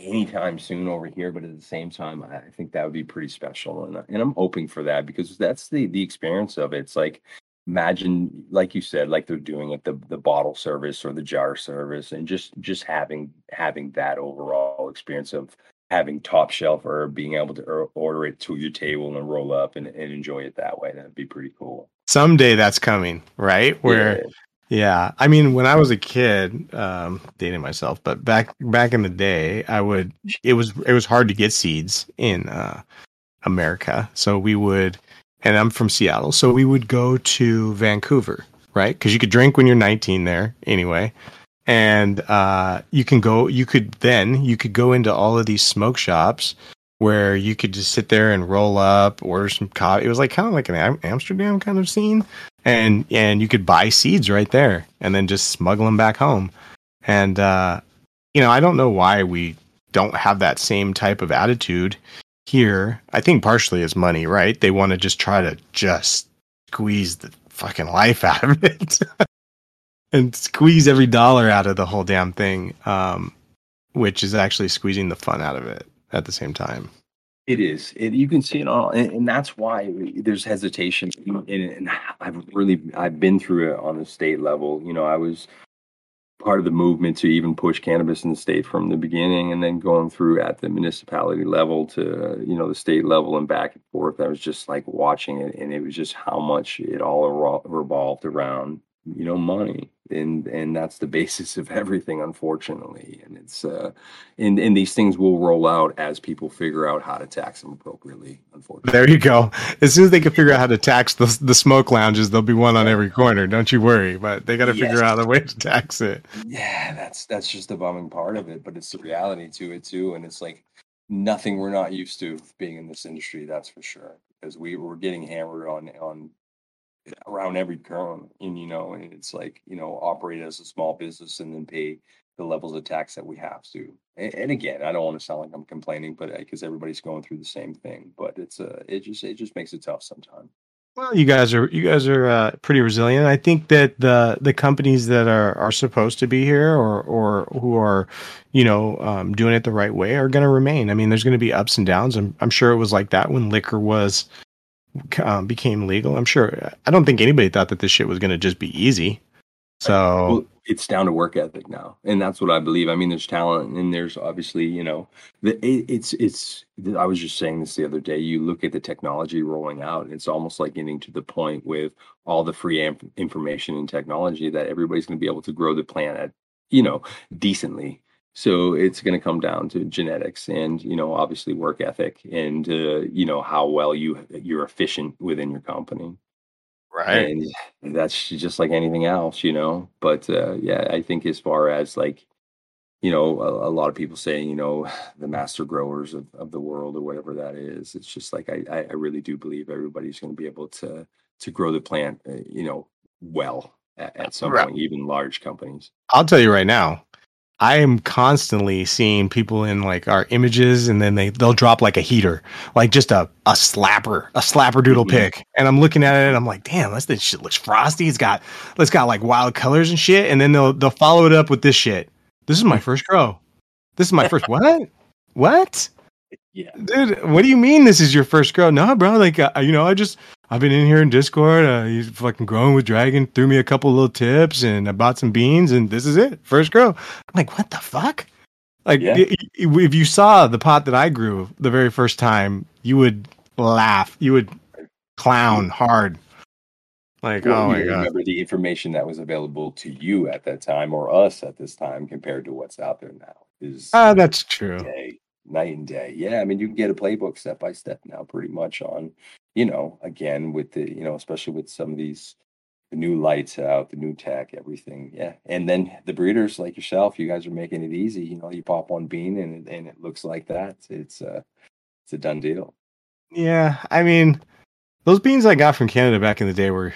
anytime soon over here, but at the same time, I think that would be pretty special, and and I'm hoping for that because that's the the experience of it. It's like imagine, like you said, like they're doing it the the bottle service or the jar service, and just just having having that overall experience of having top shelf or being able to order it to your table and roll up and, and enjoy it that way. That'd be pretty cool. someday that's coming, right? Where Yeah. Yeah, I mean, when I was a kid, um, dating myself, but back back in the day, I would. It was it was hard to get seeds in uh, America, so we would. And I'm from Seattle, so we would go to Vancouver, right? Because you could drink when you're 19 there, anyway. And uh, you can go. You could then you could go into all of these smoke shops where you could just sit there and roll up, order some coffee. It was like kind of like an Am- Amsterdam kind of scene. And and you could buy seeds right there and then just smuggle them back home. And uh you know i don't know why we don't have that same type of attitude here. I think partially is money right? They want to just try to just squeeze the fucking life out of it and squeeze every dollar out of the whole damn thing um which is actually squeezing the fun out of it at the same time It is. It, you can see it all, and, and that's why there's hesitation. And, and I've really I've been through it on the state level. You know, I was part of the movement to even push cannabis in the state from the beginning, and then going through at the municipality level to you know the state level and back and forth. I was just like watching it, and it was just how much it all revolved around you know money and and that's the basis of everything unfortunately and it's uh and and these things will roll out as people figure out how to tax them appropriately unfortunately There you go. As soon as they can figure out how to tax the the smoke lounges, there'll be one on every corner. Don't you worry. But they got to figure Yes. out a way to tax it. yeah that's that's just the bumming part of it but it's the reality to it too and it's like nothing we're not used to being in this industry that's for sure because we we're getting hammered on on around every corner and you know and it's like you know operate as a small business and then pay the levels of tax that we have to and, and again i don't want to sound like i'm complaining but because everybody's going through the same thing but it's uh it just it just makes it tough sometimes Well, you guys are you guys are uh, pretty resilient. I think that the the companies that are are supposed to be here or or who are, you know, um, doing it the right way are going to remain. I mean, there's going to be ups and downs. I'm I'm sure it was like that when liquor was um, became legal. I'm sure. I don't think anybody thought that this shit was going to just be easy. So well, it's down to work ethic now, and that's what I believe. I mean, there's talent, and there's obviously, you know, the, it, it's it's. I was just saying this the other day. You look at the technology rolling out; and it's almost like getting to the point with all the free information and technology that everybody's going to be able to grow the plant at, you know, decently. So it's going to come down to genetics, and you know, obviously work ethic, and uh, you know how well you you're efficient within your company right. and that's just like anything else you know but uh yeah i think as far as like you know, a, a, lot of people saying, you know, the master growers of, of the world or whatever that is. It's just like I, I really do believe everybody's going to be able to to grow the plant, uh, you know, well at, at some right. point, even large companies. I'll tell you right now, I am constantly seeing people in like our images, and then they they'll drop like a heater, like just a a slapper, a slapper doodle mm-hmm. pick, and I'm looking at it, and I'm like, damn, this, this shit looks frosty. It's got it's got like wild colors and shit, and then they'll they'll follow it up with this shit. This is my first grow. This is my first what? What? Yeah, dude. What do you mean this is your first grow? No, bro. Like uh, you know, I just I've been in here in Discord. Uh, he's fucking growing with Dragon. Threw me a couple little tips, and I bought some beans, and this is it. First grow. I'm like, what the fuck? Like, yeah. if you saw the pot that I grew the very first time, you would laugh. You would clown hard. Like, well, oh my god! Remember the information that was available to you at that time, or us at this time, compared to what's out there now. Is ah, uh, that's true. Day, night and day. Yeah, I mean, you can get a playbook step by step now, pretty much on you know, again with the, you know, especially with some of these the new lights out, the new tech, everything. Yeah. And then the breeders like yourself, you guys are making it easy. You know, you pop one bean and and it looks like that. It's uh it's a done deal. Yeah. I mean, those beans I got from Canada back in the day were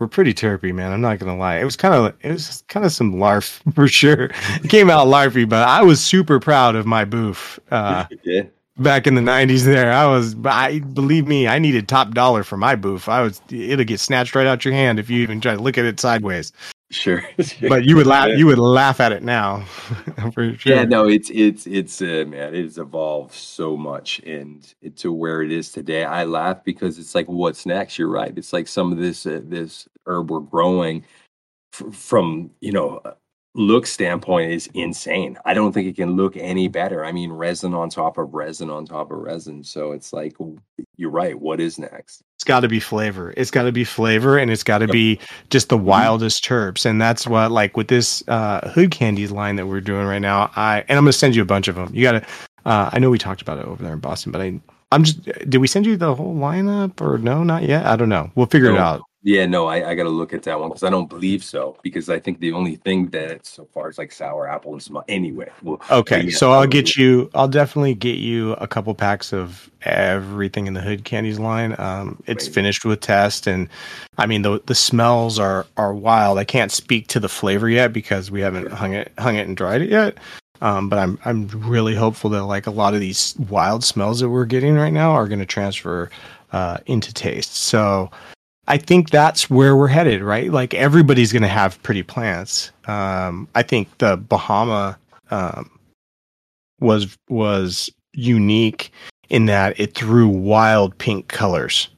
were pretty terpy, man. I'm not gonna lie. It was kind of it was kind of some larf for sure. It came out larfy, but I was super proud of my boof. Uh, yeah back in the 90s there i was i believe me i needed top dollar for my booth. I was it'll get snatched right out your hand if you even try to look at it sideways. Sure, sure. but you would laugh yeah. you would laugh at it now for sure. Yeah no it's it's it's uh, man it's evolved so much and to where it is today i laugh because it's like what's next? You're right. It's like some of this uh, this herb we're growing f- from you know look standpoint is insane. I don't think it can look any better. I mean, resin on top of resin on top of resin. So it's like, you're right. What is next? It's got to be flavor. It's got to be flavor and it's got to yep. be just the mm-hmm. wildest terps. And that's what, like, with this uh, hood candies line that we're doing right now, I, and I'm going to send you a bunch of them. You got to, uh, I know we talked about it over there in Boston, but I, I'm just, did we send you the whole lineup or no, not yet? I don't know. We'll figure no. it out. Yeah, no, I, I got to look at that one because I don't believe so. Because I think the only thing that so far is like sour apple and small. Anyway, well, okay, yeah, so I'll get you. I'll definitely get you a couple packs of everything in the Hood Candies line. Um, it's finished with test, and I mean the the smells are are wild. I can't speak to the flavor yet because we haven't hung it hung it and dried it yet. Um, but I'm I'm really hopeful that like a lot of these wild smells that we're getting right now are going to transfer uh, into taste. So I think that's where we're headed, right? Like everybody's going to have pretty plants. Um, I think the Bahama um, was was unique in that it threw wild pink colors,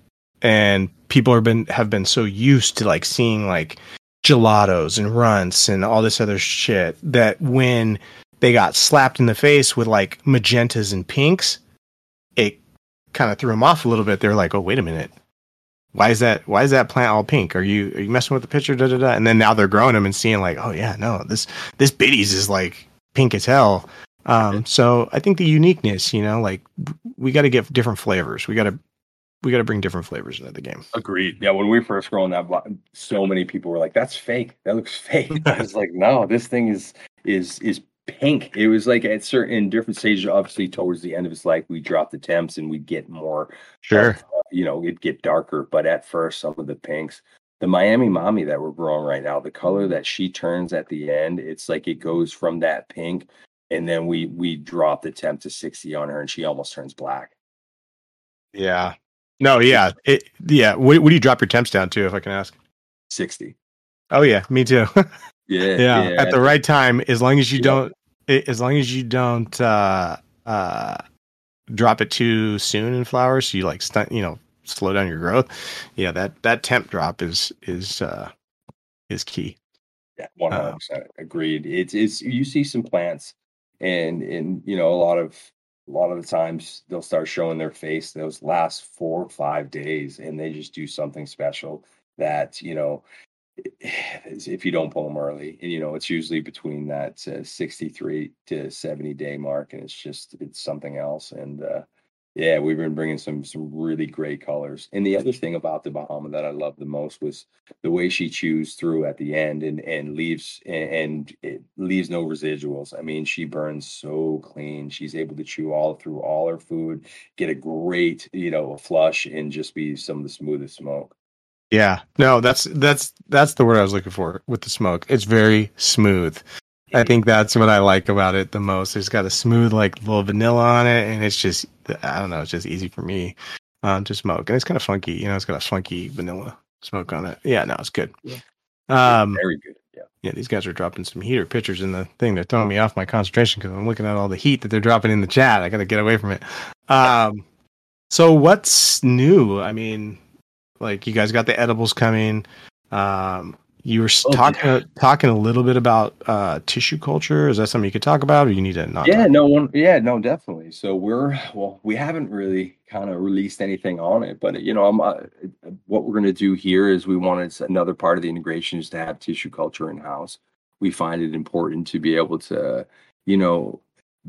and people have been have been so used to like seeing like gelatos and runts and all this other shit that when they got slapped in the face with like magentas and pinks, it kind of threw them off a little bit. They're like, "Oh, wait a minute." Why is that why is that plant all pink? Are you are you messing with the picture? Da, da, da. and then now they're growing them and seeing like oh yeah no this this biddies is like pink as hell. Um so i think the uniqueness you know like we got to get different flavors. We got to we got to bring different flavors into the game. Agreed. Yeah when we first growing that so many people were like that's fake. That looks fake. I was like no this thing is is is pink it was like at certain different stages obviously towards the end of his life we dropped the temps and we get more sure uh, you know, it'd get darker. But at first, some of the pinks, the Miami Mommy that we're growing right now, the color that she turns at the end, it's like it goes from that pink, and then we we drop the temp to sixty on her, and she almost turns black. Yeah. No. Yeah. It. Yeah. What, what do you drop your temps down to, if I can ask? Sixty. Oh yeah, me too. yeah, yeah, yeah. At the right time, as long as you yeah. don't, as long as you don't uh, uh, drop it too soon in flowers, so you like stunt, you know, slow down your growth. Yeah, that that temp drop is is uh is key. Yeah, one hundred percent agreed. It's it's you see some plants, and and you know a lot of a lot of the times they'll start showing their face those last four or five days, and they just do something special that you know if you don't pull them early and you know it's usually between that uh, 63 to 70 day mark and it's just it's something else and uh Yeah, we've been bringing some some really great colors. And the other thing about the Bahama that I loved the most was the way she chews through at the end and and leaves and, and leaves no residuals. I mean, she burns so clean. She's able to chew all through all her food, get a great you know flush, and just be some of the smoothest smoke. Yeah, no, that's that's that's the word I was looking for with the smoke. It's very smooth. I think that's what I like about it the most. It's got a smooth, like little vanilla on it, and it's just I don't know, it's just easy for me um, to smoke, and it's kind of funky. You know, it's got a funky vanilla smoke on it. Yeah, no, it's good. Yeah. Um, Very good. Yeah. yeah, these guys are dropping some heater pictures in the thing. They're throwing me off my concentration because I'm looking at all the heat that they're dropping in the chat. I got to get away from it. Um, so what's new? I mean, like you guys got the edibles coming. Um, you were Oh, talking talking a little bit about uh, tissue culture. Is that something you could talk about, or you need to not? Yeah, no one. Yeah, no, definitely. So we're well, we haven't really kind of released anything on it, but you know, I'm uh, what we're going to do here is we wanted another part of the integration is to have tissue culture in house. We find it important to be able to, you know,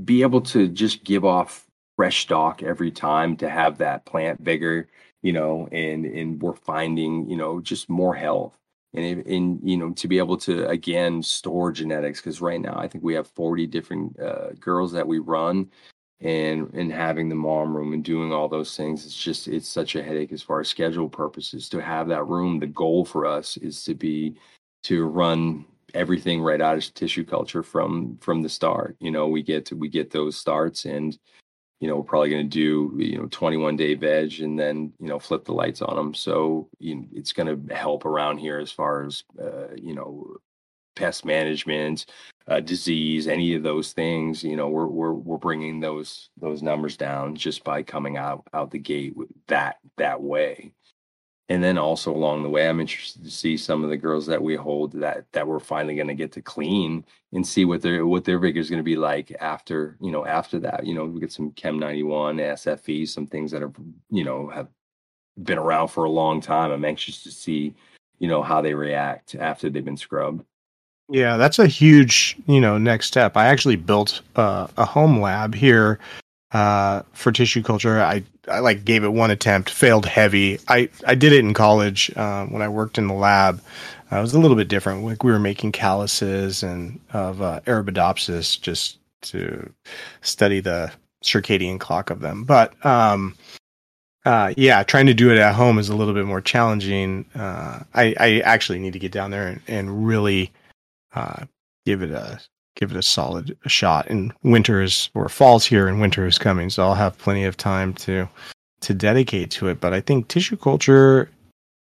be able to just give off fresh stock every time to have that plant bigger, you know, and and we're finding, you know, just more health and and you know to be able to again store genetics because right now I think we have 40 different uh, girls that we run and and having the mom room and doing all those things it's just it's such a headache as far as schedule purposes. To have that room the goal for us is to be to run everything right out of tissue culture from from the start. You know we get to, we get those starts and you know we're probably going to do you know 21 day veg and then you know flip the lights on them so you know, it's going to help around here as far as uh, you know pest management uh, disease any of those things. You know we're, we're we're bringing those those numbers down just by coming out out the gate that that way and then also along the way i'm interested to see some of the girls that we hold that that we're finally going to get to clean and see what their what their vigor is going to be like after you know after that. You know we get some chem 91 sfe some things that are you know have been around for a long time. I'm anxious to see you know how they react after they've been scrubbed. Yeah, that's a huge, you know, next step. I actually built uh, a home lab here uh, for tissue culture. I, I like gave it one attempt, failed heavy. I, I did it in college uh, when I worked in the lab. Uh, it was a little bit different. Like we were making calluses and of uh, Arabidopsis just to study the circadian clock of them. But um, uh, yeah, trying to do it at home is a little bit more challenging. Uh, I, I actually need to get down there and, and really uh, give it a give it a solid shot. And winter is or fall's here and winter is coming, so I'll have plenty of time to to dedicate to it. But I think tissue culture,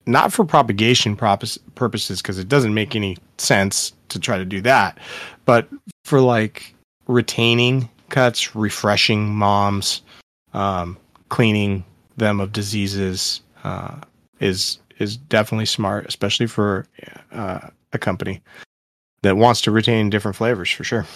not for propagation purposes, because it doesn't make any sense to try to do that, but for like retaining cuts, refreshing moms, um, cleaning them of diseases uh, is is definitely smart, especially for uh, a company that wants to retain different flavors for sure.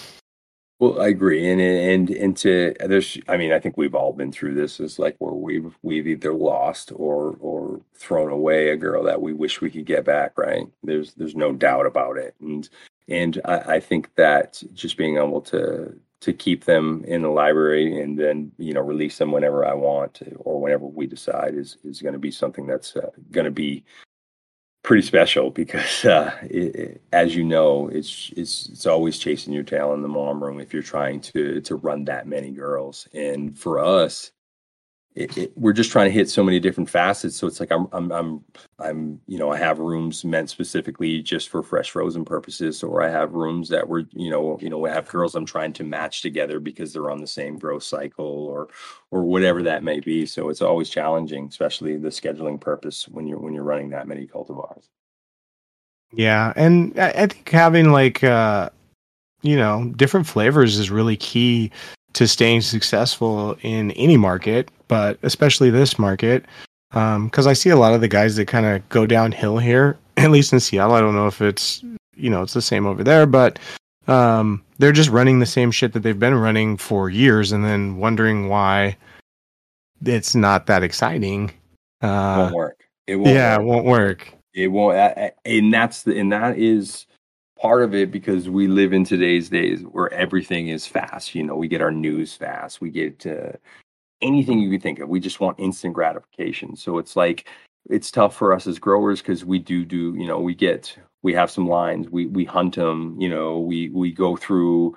Well, I agree, and and and to there's, I mean, I think we've all been through this. Is like where we've we've either lost or or thrown away a girl that we wish we could get back. Right? There's there's no doubt about it, and and I, I think that just being able to to keep them in the library and then you know release them whenever I want or whenever we decide is is going to be something that's uh, going to be pretty special because uh, it, it, as you know it's it's it's always chasing your tail in the mom room if you're trying to to run that many girls. And for us it, it, we're just trying to hit so many different facets. So it's like I'm, I'm i'm i'm you know i have rooms meant specifically just for fresh frozen purposes or i have rooms that were you know you know i have girls i'm trying to match together because they're on the same growth cycle or or whatever that may be. So it's always challenging especially the scheduling purpose when you're when you're running that many cultivars. Yeah, and I, I think having like uh, you know different flavors is really key to staying successful in any market, but especially this market. Because I see a lot of the guys that kind of go downhill here, at least in Seattle. I don't know if it's you know it's the same over there, but um, they're just running the same shit that they've been running for years, and then wondering why it's not that exciting. it Uh, won't work it won't yeah, work. it won't work. it won't and that's the and that is part of it because we live in today's days where everything is fast you know we get our news fast we get anything you can think of. We just want instant gratification. So it's like it's tough for us as growers because we do do you know we get we have some lines we we hunt them you know we we go through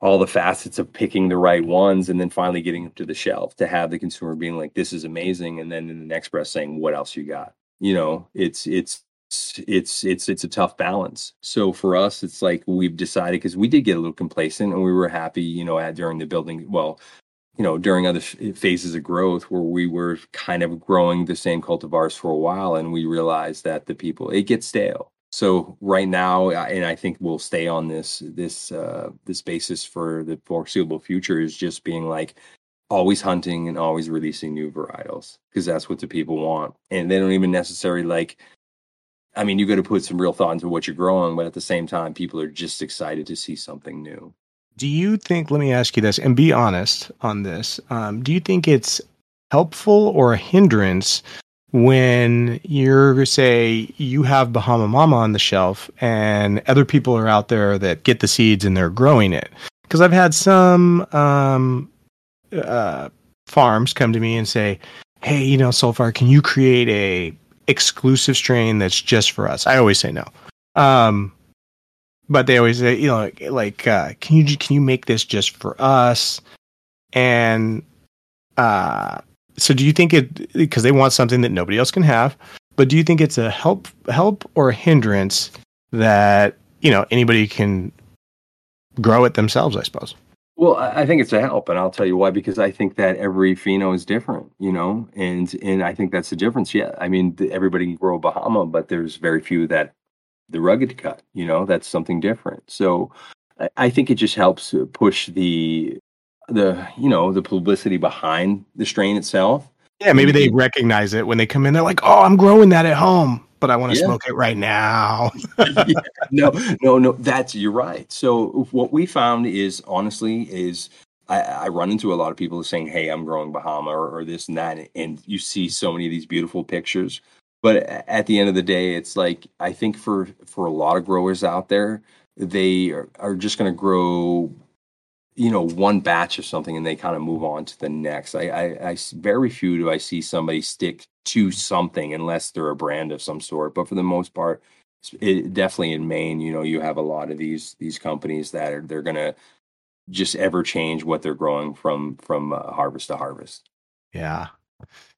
all the facets of picking the right ones and then finally getting them to the shelf to have the consumer being like this is amazing and then in the next breath saying what else you got you know it's it's it's it's it's a tough balance. So for us it's like we've decided because we did get a little complacent and we were happy you know at during the building well you know during other phases of growth where we were kind of growing the same cultivars for a while and we realized that the people it gets stale. So right now and i think we'll stay on this this uh this basis for the foreseeable future is just being like always hunting and always releasing new varietals because that's what the people want. And they don't even necessarily like i mean you got to put some real thought into what you're growing but at the same time people are just excited to see something new do you think let me ask you this and be honest on this um, do you think it's helpful or a hindrance when you're say you have Bahama Mama on the shelf and other people are out there that get the seeds and they're growing it. Because I've had some um, uh, farms come to me and say, "Hey, you know, Soulfire, can you create a exclusive strain that's just for us?" I always say no. Um, but they always say, you know, like, like uh, can you can you make this just for us? And uh, so do you think it because they want something that nobody else can have but do you think it's a help help or a hindrance that you know anybody can grow it themselves i suppose well i think it's a help and i'll tell you why because i think that every pheno is different you know and and i think that's the difference yeah i mean everybody can grow bahama but there's very few that the rugged cut you know that's something different so I think it just helps uh, push the the you know the publicity behind the strain itself. Yeah, maybe they mm-hmm. recognize it when they come in. They're like, "Oh, I'm growing that at home, but I want to yeah. smoke it right now." yeah. No, no, no. That's you're right. So what we found is honestly is I, I, run into a lot of people saying, "Hey, I'm growing Bahama or, or this and that," and you see so many of these beautiful pictures. But at the end of the day, it's like I think for for a lot of growers out there, they are, are just going to grow you know one batch of something and they kind of move on to the next. I, I, I very few do i see somebody stick to something unless they're a brand of some sort but for the most part it, definitely in maine you know you have a lot of these these companies that are they're gonna just ever change what they're growing from from uh, harvest to harvest. Yeah.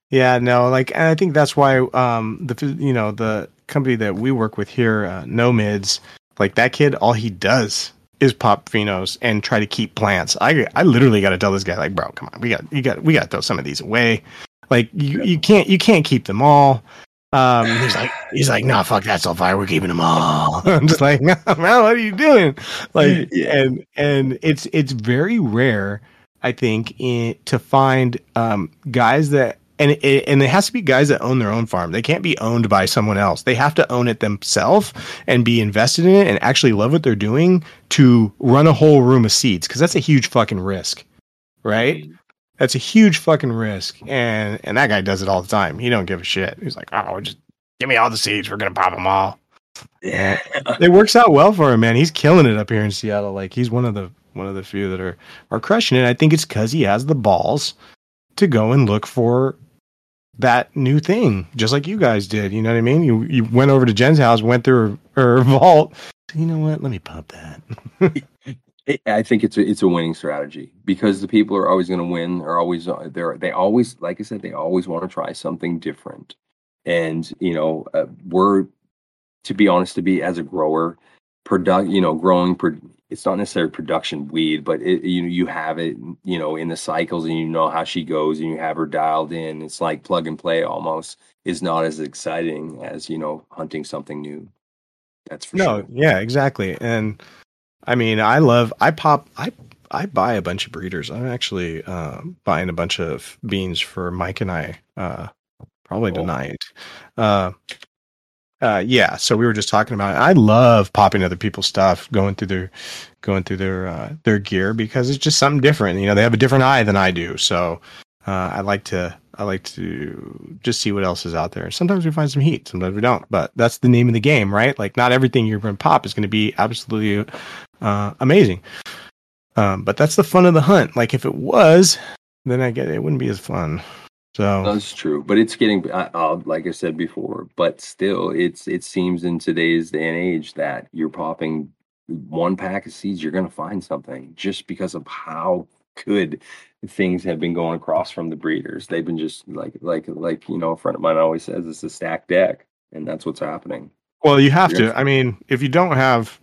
Yeah no like and i think that's why um the you know the company that we work with here uh, no mids like that kid all he does is pop phenos and try to keep plants. I I literally got to tell this guy like, bro, come on, we got you got we got to throw some of these away. Like you you can't you can't keep them all. Um, he's like he's like, no, nah, fuck that Soulfire. We're keeping them all. I'm just like, no, man, what are you doing? Like, and and it's it's very rare, I think, in, to find um guys that and it, and it has to be guys that own their own farm. They can't be owned by someone else. They have to own it themselves and be invested in it and actually love what they're doing to run a whole room of seeds because that's a huge fucking risk, right? That's a huge fucking risk, and and that guy does it all the time. He don't give a shit. He's like, oh, just give me all the seeds. We're gonna pop them all. Yeah, it works out well for him, man. He's killing it up here in Seattle. Like he's one of the one of the few that are are crushing it. I think it's because he has the balls to go and look for that new thing, just like you guys did. You know what I mean? You you went over to Jen's house, went through her, her vault. You know what? Let me pump that. I think it's a, it's a winning strategy because the people are always going to win. Are always uh, they're they always like I said they always want to try something different, and you know uh, we're to be honest to be as a grower, product you know growing it's not necessarily production weed, but it, you you have it, you know, in the cycles, and you know how she goes, and you have her dialed in. It's like plug and play almost. Is not as exciting as you know hunting something new. That's for no, sure. yeah, exactly. And I mean, I love. I pop. I I buy a bunch of breeders. I'm actually uh, buying a bunch of beans for Mike and I. Uh, probably cool. tonight. Uh, uh, yeah, so we were just talking about. It. I love popping other people's stuff, going through their, going through their uh, their gear because it's just something different. You know, they have a different eye than I do, so uh, I like to I like to just see what else is out there. Sometimes we find some heat, sometimes we don't, but that's the name of the game, right? Like not everything you're going to pop is going to be absolutely uh, amazing. Um, but that's the fun of the hunt. Like if it was, then I get it wouldn't be as fun. So That's true, but it's getting I'll, like I said before. But still, it's it seems in today's day and age that you're popping one pack of seeds, you're going to find something just because of how good things have been going across from the breeders. They've been just like like like you know a friend of mine always says it's a stacked deck, and that's what's happening. Well, you have You're- to. I mean, if you don't have,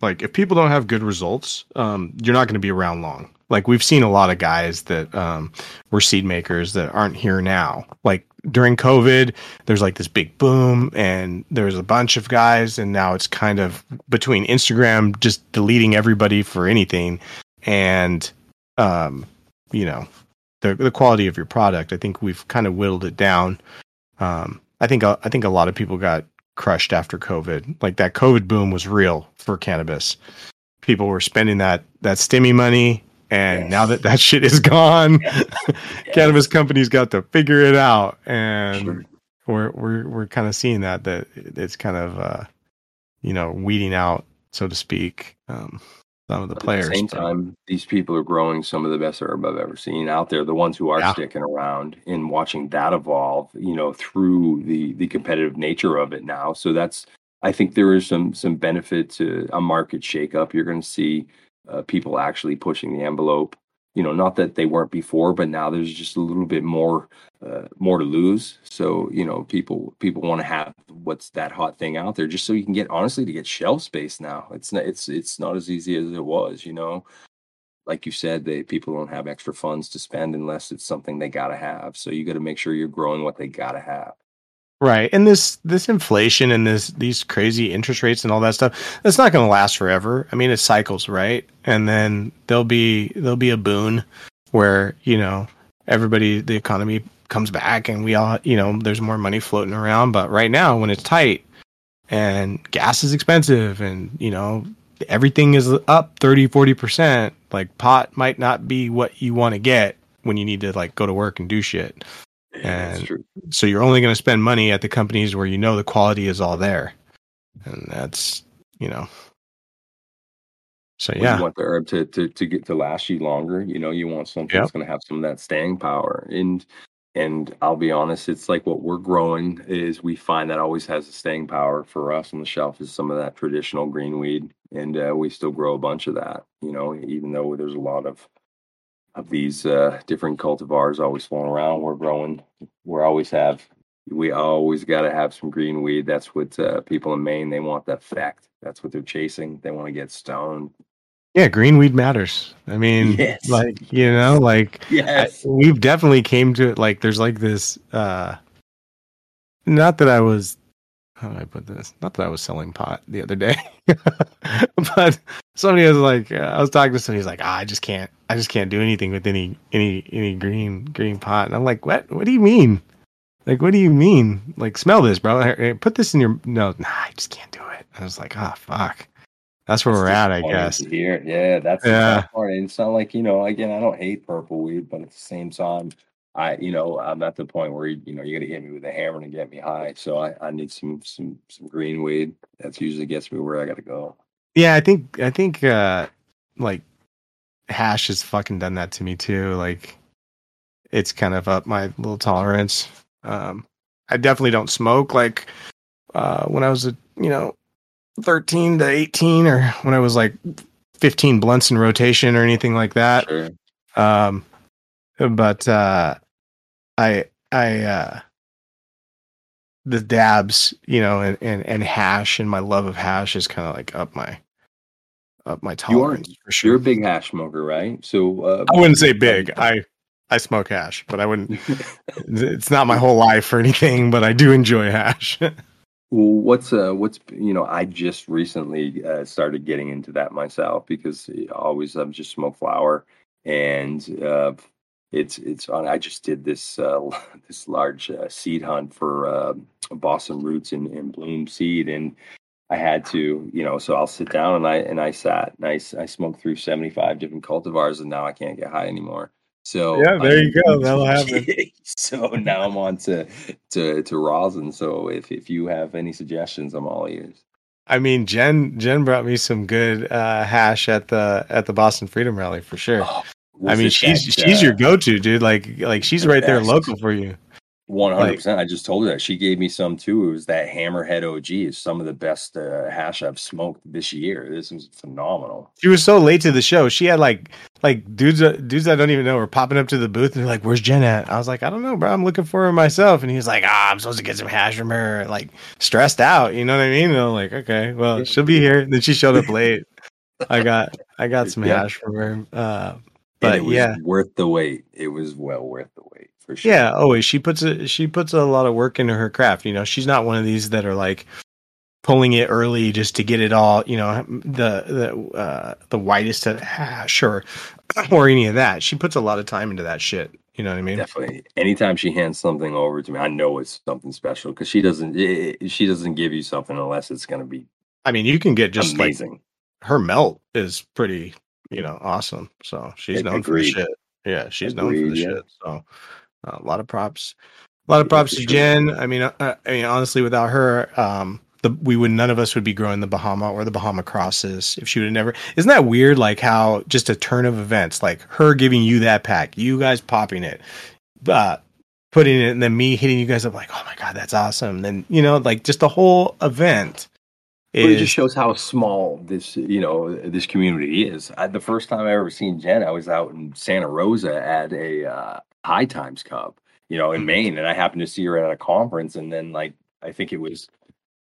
like, if people don't have good results, um, you're not going to be around long. Like, we've seen a lot of guys that um, were seed makers that aren't here now. Like during COVID, there's like this big boom, and there's a bunch of guys, and now it's kind of between Instagram just deleting everybody for anything, and um, you know, the the quality of your product. I think we've kind of whittled it down. Um, I think I think a lot of people got crushed after COVID. Like that COVID boom was real for cannabis. People were spending that that stimmy money, and Yes. now that that shit is gone, cannabis companies got to figure it out, and Sure. we're we're we're kind of seeing that that it's kind of uh, you know weeding out, so to speak, um, some of the But players. At the same but- time, these people are growing some of the best herb I've ever seen out there. The ones who are Yeah. sticking around and watching that evolve, you know, through the the competitive nature of it now. So that's I think there is some some benefit to a market shakeup. You're going to see uh, people actually pushing the envelope. You know, not that they weren't before, but now there's just a little bit more uh, more to lose. So you know, people people want to have what's that hot thing out there, just so you can get honestly to get shelf space now. It's not it's it's not as easy as it was. You know, like you said, they people don't have extra funds to spend unless it's something they got to have. So you got to make sure you're growing what they got to have. Right. And this this inflation and this these crazy interest rates and all that stuff, that's not going to last forever. I mean, it cycles, right? And then there'll be there'll be a boon where, you know, everybody the economy comes back and we all, you know, there's more money floating around, but right now when it's tight and gas is expensive and, you know, everything is up 30 40%, like pot might not be what you want to get when you need to like go to work and do shit That's And- so you're only going to spend money at the companies where you know the quality is all there and that's you know so yeah You want the herb to, to to get to last you longer. You know, you want something Yep. that's going to have some of that staying power. And and I'll be honest, it's like what we're growing is we find that always has a staying power for us on the shelf is some of that traditional green weed, and uh, we still grow a bunch of that. You know, even though there's a lot of of these uh, different cultivars always flowing around, we're growing. We're always have. We always got to have some green weed. That's what uh, people in Maine they want. That effect. That's what they're chasing. They want to get stoned. Yeah green weed matters. I mean Yes. like you know like I- we've definitely came to it like there's like this uh not that i was how do i put this? Not that i was selling pot the other day but somebody was like uh, i was talking to somebody he's like ah, i just can't i just can't do anything with any any any green green pot. And i'm like what? What do you mean? Like what do you mean? Like smell this bro. Put this in your no nah, i just can't do it. I was like ah fuck that's where we're at i guess Here, yeah, that's the Yeah. part. And it's not like you know. Again, I don't hate purple weed, but at the same time, I you know I'm at the point where you know you got to hit me with a hammer to get me high. So I, I need some some some green weed. That's usually gets me where I got to go. Yeah, I think I think uh like hash has fucking done that to me too. Like it's kind of up my little tolerance. Um I definitely don't smoke like uh when I was a you know 13 to 18 or when I was like 15 blunts in rotation or anything like that. Sure. Um but uh I I uh the dabs, you know, and, and, and hash and my love of hash is kind of like up my up my You are- tolerance for You're a big hash smoker, right? So uh, I wouldn't say big. I I smoke hash, but I wouldn't. It's not my whole life or anything, but I do enjoy hash. Well, what's uh, what's you know, I just recently uh, started getting into that myself because always I've just smoked flower, and uh, it's it's on. I just did this uh, this large uh, seed hunt for uh, Boston roots and, and bloom seed, and I had to, you know, so I'll sit down and I and I sat and I, I smoked through seventy five different cultivars, and now I can't get high anymore. So Yeah, there I- you go. That'll happen. so now I'm on to to to rosin. So if if you have any suggestions, I'm all ears. I mean, Jen Jen brought me some good uh, hash at the at the Boston Freedom Rally for sure. Oh, I mean, she's that, she's uh, your go-to, dude. Like like she's right there, local for you. One hundred percent. I just told her that she gave me some too. It was that Hammerhead OG. Is some of the best uh, hash I've smoked this year. This was phenomenal. She was so late to the show. She had like like dudes uh, dudes I don't even know were popping up to the booth and they're like, "Where's Jen at?" I was like, "I don't know, bro. I'm looking for her myself." And he was like, "Ah, I'm supposed to get some hash from her." Like stressed out. You know what I mean? And I'm like, "Okay, well, she'll be here." And then she showed up late. I got I got some yeah. hash from her. Uh, but it was yeah, worth the wait. It was well worth the wait for sure. Yeah, always. She puts a she puts a lot of work into her craft. You know, she's not one of these that are like pulling it early just to get it all. You know, the the uh, the whitest hash or or any of that. She puts a lot of time into that shit. You know what I mean? Definitely. Anytime she hands something over to me, I know it's something special because she doesn't. It, she doesn't give you something unless it's going to be. I mean, you can get just amazing. Like, her melt is pretty you know, awesome. So she's known for the shit. Yeah, she's Agreed, known for the yeah. shit. So uh, a lot of props. A lot of props to Jen. I mean, uh, uh, I mean, honestly, without her, um, the we would none of us would be growing the Bahama or the Bahama crosses if she would have never. Isn't that weird? Like how just a turn of events, like her giving you that pack, you guys popping it, uh, putting it, and then me hitting you guys up like, oh my god, that's awesome. Then you know, like just the whole event it just shows how small this, you know, this community is. I, the first time I ever seen Jen, I was out in Santa Rosa at a uh, High Times Cup, you know, in mm-hmm. Maine, and I happened to see her at a conference, and then like I think it was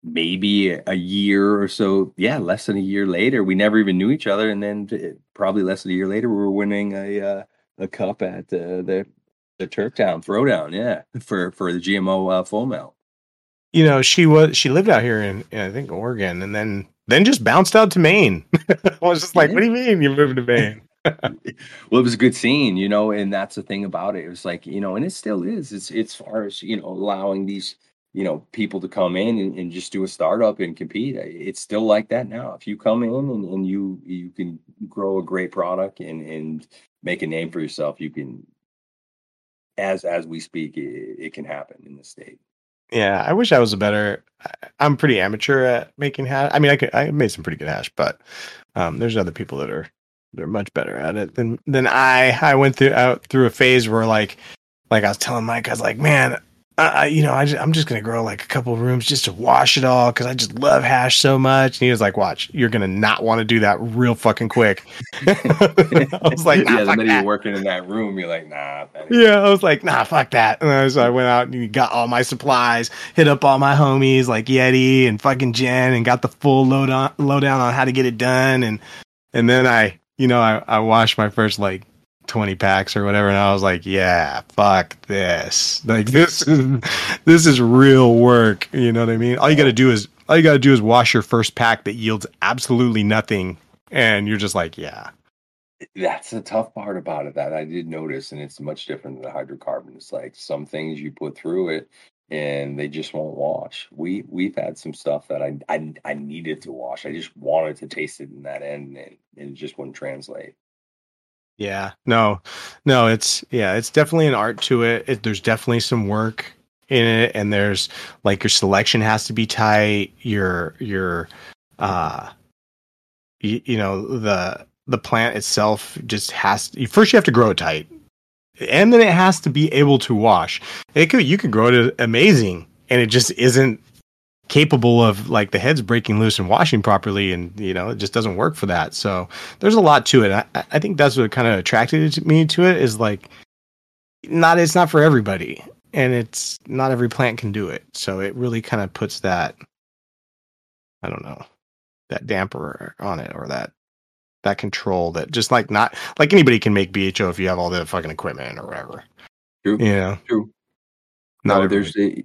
maybe a year or so, yeah, less than a year later, we never even knew each other, and then probably less than a year later, we were winning a uh, a cup at uh, the the Turktown Throwdown, yeah, for for the GMO uh, full melt you know, she was she lived out here in, in I think Oregon, and then then just bounced out to Maine. I was just like, "What do you mean you moved to Maine?" well, it was a good scene, you know, and that's the thing about it. It was like, you know, and it still is. It's it's far as you know, allowing these you know people to come in and, and just do a startup and compete. It's still like that now. If you come in and, and you you can grow a great product and and make a name for yourself, you can. As as we speak, it, it can happen in the state. Yeah, I wish I was a better. I'm pretty amateur at making hash. I mean, I could, I made some pretty good hash, but um, there's other people that are they're much better at it than than I. I went through out through a phase where like like I was telling Mike, I was like, man, I, you know, I just, I'm just gonna grow like a couple rooms just to wash it all because I just love hash so much. And he was like, "Watch, you're gonna not want to do that real fucking quick." I was like, nah, "Yeah." The minute you're working in that room, you're like, "Nah." Yeah, I was like, "Nah, fuck that." And so I went out and got all my supplies, hit up all my homies like Yeti and fucking Jen, and got the full load on lowdown on how to get it done. And and then I, you know, I I washed my first like 20 packs or whatever and I was like, yeah, fuck this. Like this is this is real work, you know what I mean? All you got to do is all you got to do is wash your first pack that yields absolutely nothing and you're just like, yeah. That's the tough part about it that I did notice and it's much different than the hydrocarbon. It's like some things you put through it and they just won't wash. We we've had some stuff that I I, I needed to wash. I just wanted to taste it in that end and, and it just wouldn't translate. Yeah, no, no, it's yeah, it's definitely an art to it. it. There's definitely some work in it, and there's like your selection has to be tight. Your your uh, you, you know the the plant itself just has to, first you have to grow it tight, and then it has to be able to wash. It could you could grow it amazing, and it just isn't capable of like the heads breaking loose and washing properly and you know it just doesn't work for that so there's a lot to it i, I think that's what kind of attracted me to it is like not it's not for everybody and it's not every plant can do it so it really kind of puts that i don't know that damper on it or that that control that just like not like anybody can make bho if you have all the fucking equipment or whatever true yeah true not no, there's a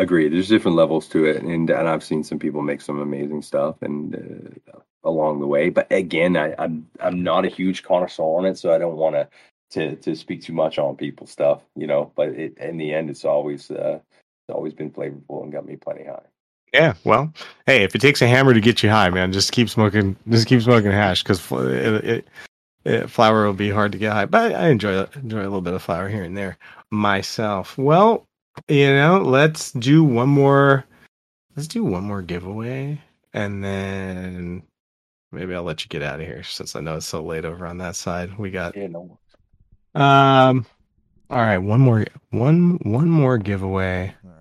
Agree. There's different levels to it, and and I've seen some people make some amazing stuff and uh, along the way. But again, I, I'm I'm not a huge connoisseur on it, so I don't want to to to speak too much on people's stuff, you know. But it, in the end, it's always uh, it's always been flavorful and got me plenty high. Yeah, well, hey, if it takes a hammer to get you high, man, just keep smoking, just keep smoking hash because it, it, it, flower will be hard to get high. But I enjoy enjoy a little bit of flower here and there myself. Well, you know, let's do one more. Let's do one more giveaway, and then maybe I'll let you get out of here since I know it's so late over on that side. We got yeah, no. Um. All right, one more, one, one more giveaway. All right.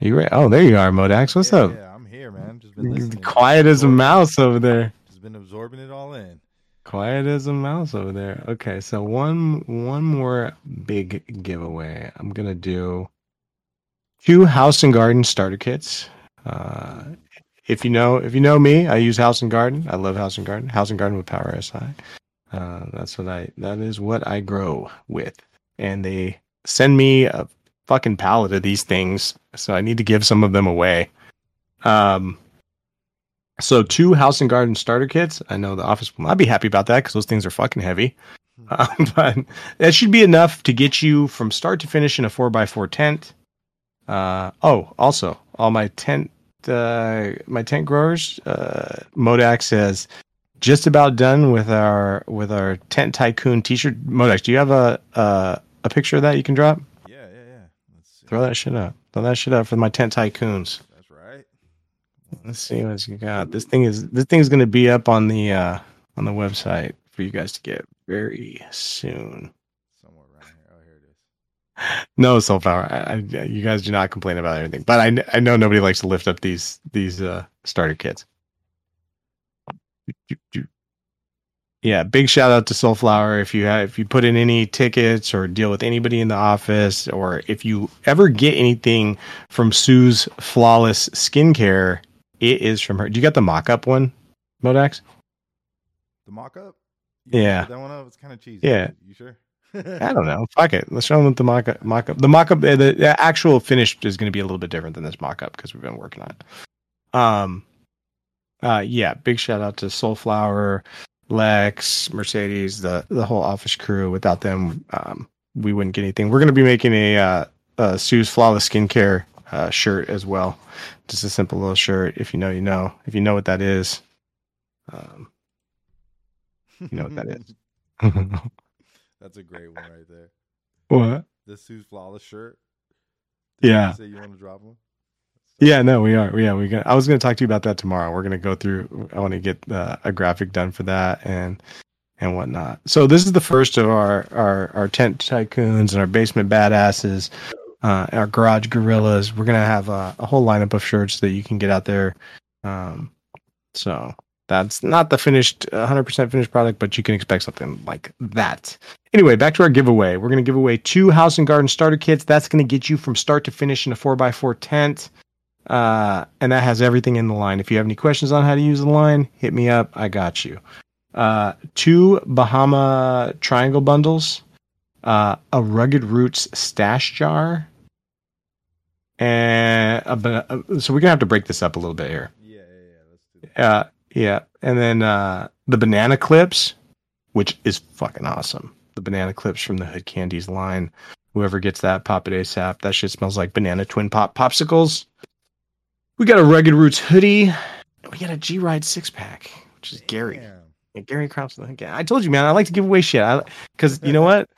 You ready? Oh, there you are, Modax. What's yeah, up? Yeah, I'm here, man. Just been listening. Quiet as a mouse over there. Just been absorbing it all in. Quiet as a mouse over there. Okay, so one one more big giveaway. I'm gonna do two house and garden starter kits. Uh, if you know if you know me, I use house and garden. I love house and garden. House and garden with Power SI. Uh, that's what I that is what I grow with. And they send me a fucking pallet of these things, so I need to give some of them away. Um, so two house and garden starter kits. I know the office will not be happy about that because those things are fucking heavy. Um, but that should be enough to get you from start to finish in a four x four tent. Uh, oh, also all my tent, uh, my tent growers. Uh, Modax says just about done with our with our tent tycoon T-shirt. Modax, do you have a a, a picture of that you can drop? Yeah, yeah, yeah. Let's see. Throw that shit up. Throw that shit up for my tent tycoons. That's right. Let's see what you got. This thing is this thing's going to be up on the uh on the website for you guys to get very soon. Somewhere around here. Oh, here it is. No Soulflower, I, I, you guys do not complain about anything, but I I know nobody likes to lift up these these uh starter kits. Yeah, big shout out to Soulflower. If you have, if you put in any tickets or deal with anybody in the office, or if you ever get anything from Sue's Flawless Skincare, it is from her. Do you got the mock up one, Modax? The mock up? Yeah. That one up? It's kind of cheesy. Yeah. You sure? I don't know. Fuck it. Let's show them the mock up. Mock up. The mock up. The, the actual finish is going to be a little bit different than this mock up because we've been working on it. Um. Uh. Yeah. Big shout out to Soulflower, Lex, Mercedes, the the whole office crew. Without them, um, we wouldn't get anything. We're going to be making a uh, uh Sue's Flawless Skincare uh, shirt as well. Just a simple little shirt. If you know, you know. If you know what that is. Um. You know what that is. That's a great one right there. what? This Sue's flawless shirt. Yeah. You say you want to drop one? Yeah, no, we are. Yeah, we. Got, I was going to talk to you about that tomorrow. We're going to go through. I want to get uh, a graphic done for that and and whatnot. So this is the first of our our our tent tycoons and our basement badasses, uh, our garage gorillas. We're going to have a, a whole lineup of shirts that you can get out there. Um, so that's not the finished 100% finished product, but you can expect something like that. Anyway, back to our giveaway. We're going to give away two house and garden starter kits. That's going to get you from start to finish in a 4x4 tent. Uh, and that has everything in the line. If you have any questions on how to use the line, hit me up. I got you. Uh, two Bahama triangle bundles, uh, a Rugged Roots stash jar, and a, uh, so we're gonna have to break this up a little bit here. Yeah, yeah, yeah. Let's do that. Uh, yeah, and then uh, the banana clips, which is fucking awesome. The banana clips from the Hood Candies line. Whoever gets that, pop it ASAP. That shit smells like banana twin pop popsicles. We got a Rugged Roots hoodie. We got a G Ride six pack, which is Gary. Yeah, Gary Crops. I told you, man. I like to give away shit. Because you know what,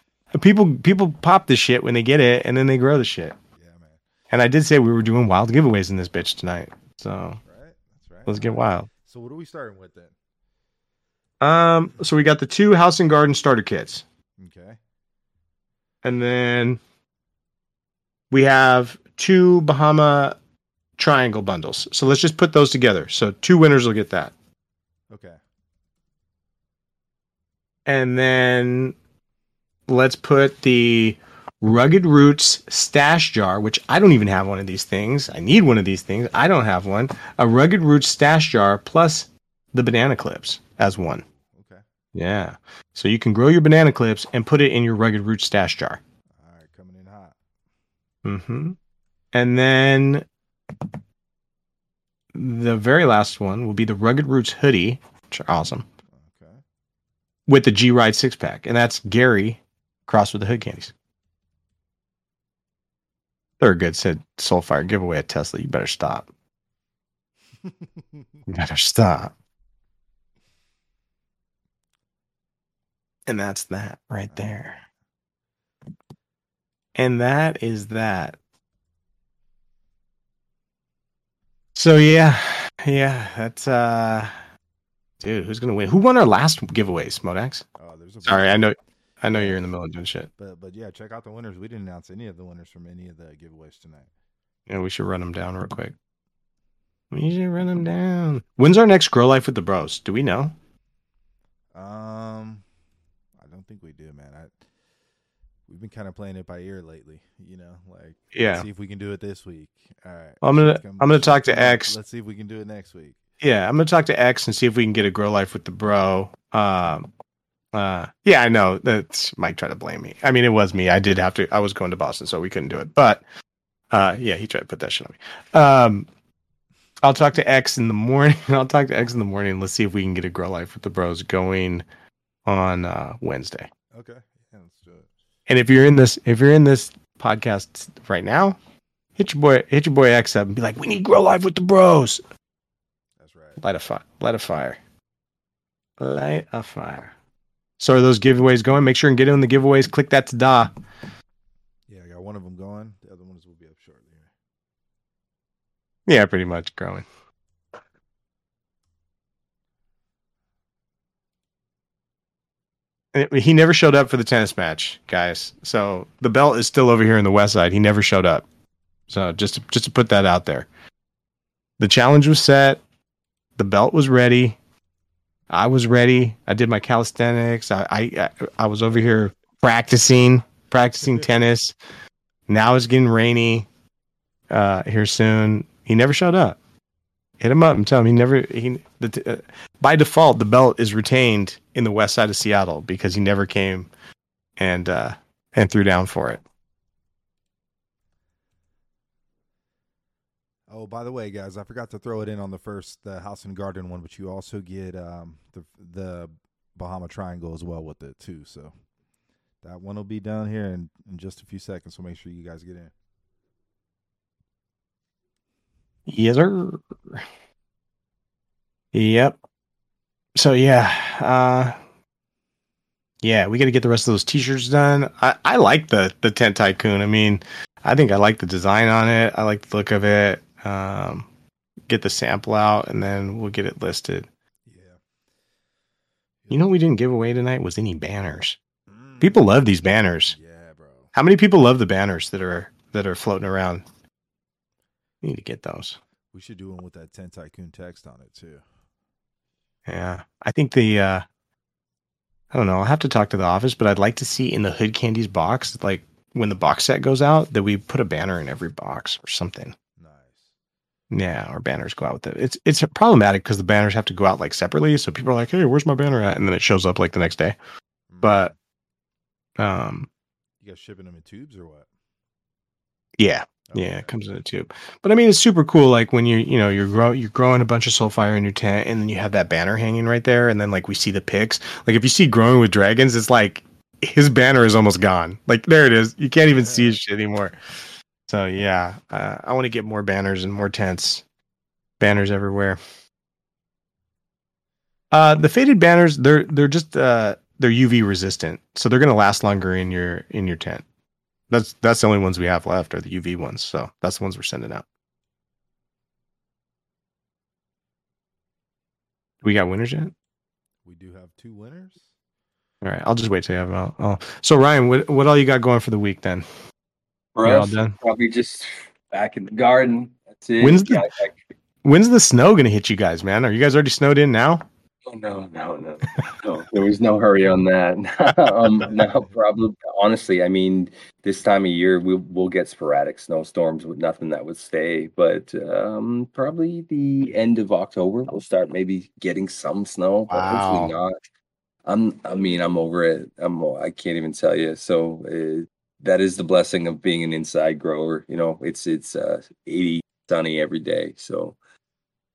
people people pop the shit when they get it, and then they grow the shit. Yeah, man. And I did say we were doing wild giveaways in this bitch tonight, so Right? That's right. let's get wild. So what are we starting with then? Um, so we got the two house and garden starter kits, Okay. and then we have two Bahama triangle bundles. So let's just put those together. So two winners will get that, Okay. and then let's put the Rugged Roots stash jar, which I don't even have one of these things. I need one of these things. I don't have one. A Rugged Roots stash jar plus the banana clips as one. Okay. Yeah. So you can grow your banana clips and put it in your Rugged Roots stash jar. All right. Coming in hot. Mm-hmm. And then the very last one will be the Rugged Roots hoodie, which are awesome, Okay. with the G Ride six pack, and that's Gary crossed with the Hood Candies. They're good. Said Soulfire giveaway at Tesla. You better stop. You better stop. And that's that right there. And that is that. So yeah, yeah, that's uh dude, who's gonna win? Who won our last giveaways, Modax? oh, there's a Sorry, I know I know you're in the middle of doing shit. But but yeah, check out the winners. We didn't announce any of the winners from any of the giveaways tonight. Yeah, we should run them down real quick. We should run them down. When's our next Grow Life with the Bros? Do we know? Um, I don't think we do, man. We've been kind of playing it by ear lately. You know, like Yeah. let's see if we can do it this week. All right, I'm gonna- come- I'm gonna talk to shit's come up. X. Let's see if we can do it next week. Yeah, I'm gonna talk to X and see if we can get a Grow Life with the Bro. Um, uh, yeah, I know that Mike tried to blame me. I mean, it was me. I did have to. I was going to Boston, so we couldn't do it. But uh, yeah, he tried to put that shit on me. Um, I'll talk to X in the morning. I'll talk to X in the morning. Let's see if we can get a Grow Life with the Bros going on uh, Wednesday. Okay, yeah, let's do it. And if you're in this, if you're in this podcast right now, hit your boy, hit your boy X up and be like, "We need Grow live with the Bros." That's right. Light a fire. Light a fire. Light a fire. So are those giveaways going? Make sure and get in the giveaways. Click that to da. Yeah, I got one of them going. The other ones will be up shortly. Yeah, pretty much growing. And it- He never showed up for the tennis match, guys. So the belt is still over here in the west side. He never showed up. So just to, just to put that out there. The challenge was set. The belt was ready. I was ready. I did my calisthenics. I I, I was over here practicing practicing tennis. Now it's getting rainy uh, here soon. He never showed up. Hit him up and tell him he never. He the, uh, by default the belt is retained in the west side of Seattle because he never came and uh, and threw down for it. Oh, by the way, guys, I forgot to throw it in on the first the house and garden one, but you also get um the the Bahama Triangle as well with it too. So that one will be down here in, in just a few seconds. So make sure you guys get in. Yes, sir. Yep. So yeah, uh, yeah, we got to get the rest of those T-shirts done. I, I like the the tent tycoon. I mean, I think I like the design on it. I like the look of it. Um, get the sample out, and then we'll get it listed. Yeah. You know, what we didn't give away tonight was any banners. Mm. People love these banners. Yeah, bro. How many people love the banners that are that are floating around? Need to get those. We should do one with that Tent Tycoon text on it too. Yeah, I think the uh I don't know. I'll have to talk to the office, but I'd like to see in the Hood Candies box, like when the box set goes out, that we put a banner in every box or something. Nice. Yeah, our banners go out with it. It's it's problematic because the banners have to go out like separately, so people are like, "Hey, where's my banner at?" And then it shows up like the next day. Mm. But um, you guys shipping them in tubes or what? yeah, Okay. Yeah, it comes in a tube. But I mean, it's super cool. Like when you're, you know, you're grow, you're growing a bunch of soulfire in your tent, and then you have that banner hanging right there, and then like we see the pics. Like if you see growing with dragons, it's like his banner is almost gone. Like there it is. You can't even see his shit anymore. So yeah, uh, I want to get more banners and more tents. Banners everywhere. Uh, the faded banners, they're they're just uh they're UV resistant, so they're gonna last longer in your in your tent. That's that's the only ones we have left are the UV ones. So that's the ones we're sending out. We got winners yet? We do have two winners. All right, I'll just wait till you have them out. Oh, so Ryan, what what all you got going for the week then? For You're all done? probably just back in the garden. That's it. When's the- Yeah, I- When's the snow gonna hit you guys, man? Are you guys already snowed in now? Oh, no, no, no, no. There was no hurry on that. um, no, probably. Honestly, I mean, this time of year we'll we'll get sporadic snowstorms with nothing that would stay. But um, probably the end of October we'll start maybe getting some snow, but hopefully not. I'm. I mean, I'm over it. I'm. I can't even tell you. So uh, that is the blessing of being an inside grower. You know, it's it's uh, 80 sunny every day. So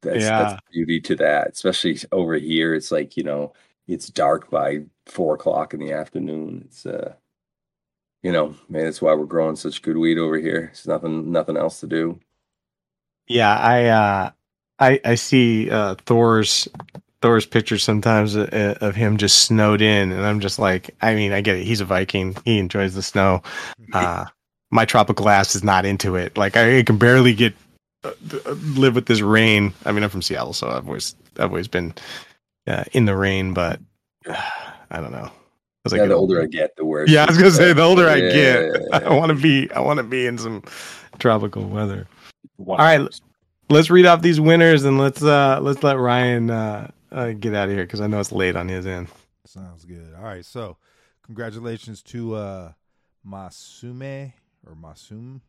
that's Yeah. that's beauty to that. Especially over here, it's like you know, it's dark by four o'clock in the afternoon. It's uh, you know, man, that's why we're growing such good weed over here. It's nothing nothing else to do. Yeah, I uh I I see uh Thor's Thor's pictures sometimes uh, of him just snowed in and I'm just like I mean, I get it. He's a Viking. He enjoys the snow. Uh my tropical ass is not into it. Like I can barely get uh, uh, live with this rain. I mean, I'm from Seattle, so I've always I've always been uh, in the rain, but uh, I don't know. As I Yeah, get the older I get, the worse. Yeah, I was gonna say the older I Yeah. get, I want to be. I want to be in some tropical weather. All right, let's read off these winners and let's uh let's let Ryan uh, uh get out of here because I know it's late on his end. Sounds good. All right, so congratulations to uh Masume or Masum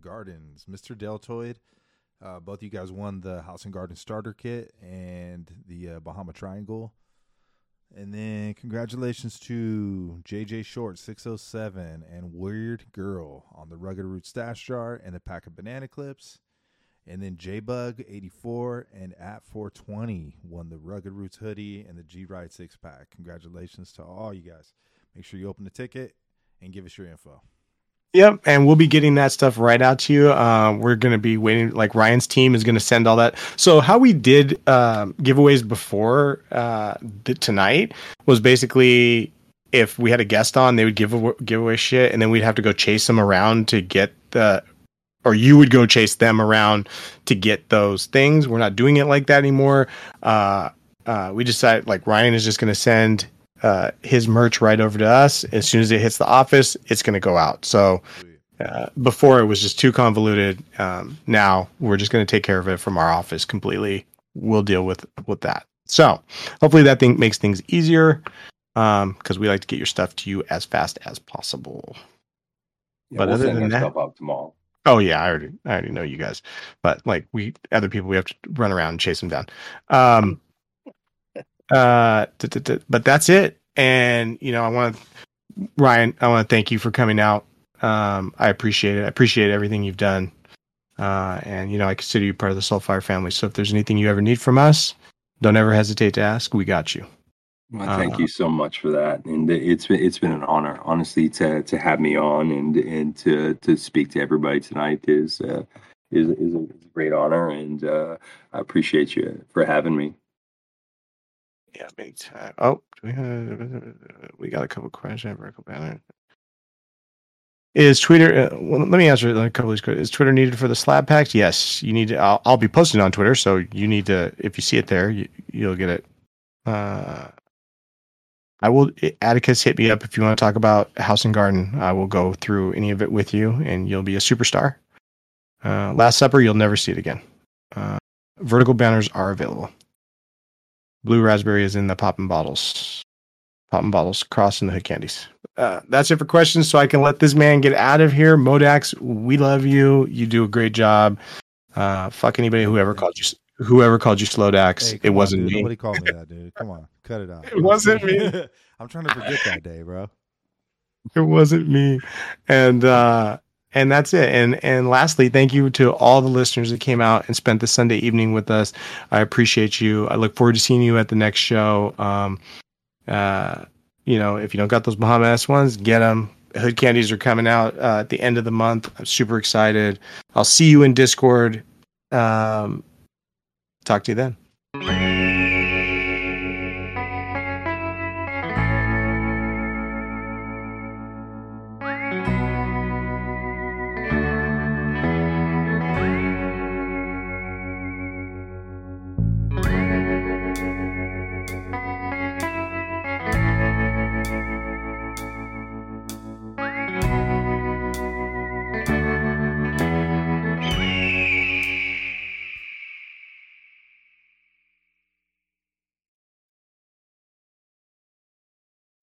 Gardens, Mr. Deltoid. Uh, both you guys won the House and Garden starter kit and the uh, Bahama Triangle. And then congratulations to JJ Short 607 and Weird Girl on the Rugged Root Stash Jar and the pack of banana clips. And then J Bug 84 and at 420 won the Rugged Roots hoodie and the G Ride six pack. Congratulations to all you guys. Make sure you open the ticket and give us your info. Yep, and we'll be getting that stuff right out to you. Um, we're going to be waiting. Like Ryan's team is going to send all that. So how we did um, giveaways before uh, the, tonight was basically if we had a guest on, they would give away, give away shit, and then we'd have to go chase them around to get the, or you would go chase them around to get those things. We're not doing it like that anymore. Uh, uh, we decided like Ryan is just going to send uh, his merch right over to us. As soon as it hits the office, it's going to go out. So uh, before it was just too convoluted. Um, now we're just going to take care of it from our office completely. We'll deal with with that. So hopefully that thing makes things easier because we like to get your stuff to you as fast as possible. Yeah, But we'll other than that that- tomorrow. Oh yeah, I already I already know you guys, but like we other people we have to run around and chase them down. Um, uh, but that's it. And you know, I want to Ryan, I want to thank you for coming out. Um, I appreciate it. I appreciate everything you've done. Uh, and you know, I consider you part of the Soulfire family. So if there's anything you ever need from us, don't ever hesitate to ask. We got you. Well, thank Uh, you so much for that, and it's been it's been an honor, honestly, to to have me on and and to to speak to everybody tonight is uh, is is a, is a great honor, and uh, I appreciate you for having me. Yeah, big. Oh, we, have, we got a couple questions. Vertical banner. Is Twitter? Uh, well, let me answer a couple of these questions. Is Twitter needed for the slab packs? Yes, you need to. I'll, I'll be posting on Twitter, so you need to. If you see it there, you, you'll get it. Uh, I will. Atticus, hit me up if you want to talk about House and Garden. I will go through any of it with you, and you'll be a superstar. Uh, Last Supper, you'll never see it again. Uh, vertical banners are available. Blue raspberry is in the poppin' bottles. Poppin' bottles, cross in the hood candies. Uh, that's it for questions. So I can let this man get out of here. Modax, we love you. You do a great job. Uh, fuck anybody who ever called you whoever called you Slowdax. Hey, it wasn't dude. me. Nobody called me that, dude. Come on, cut it out. It wasn't me. I'm trying to forget that day, bro. it wasn't me and uh and that's it. And and lastly thank you to all the listeners that came out and spent the sunday evening with us. I appreciate you. I look forward to seeing you at the next show. Um uh you know if you don't got those bahama s ones get them hood candies are coming out uh, at the end of the month. I'm super excited. I'll see you in discord. Um talk to you then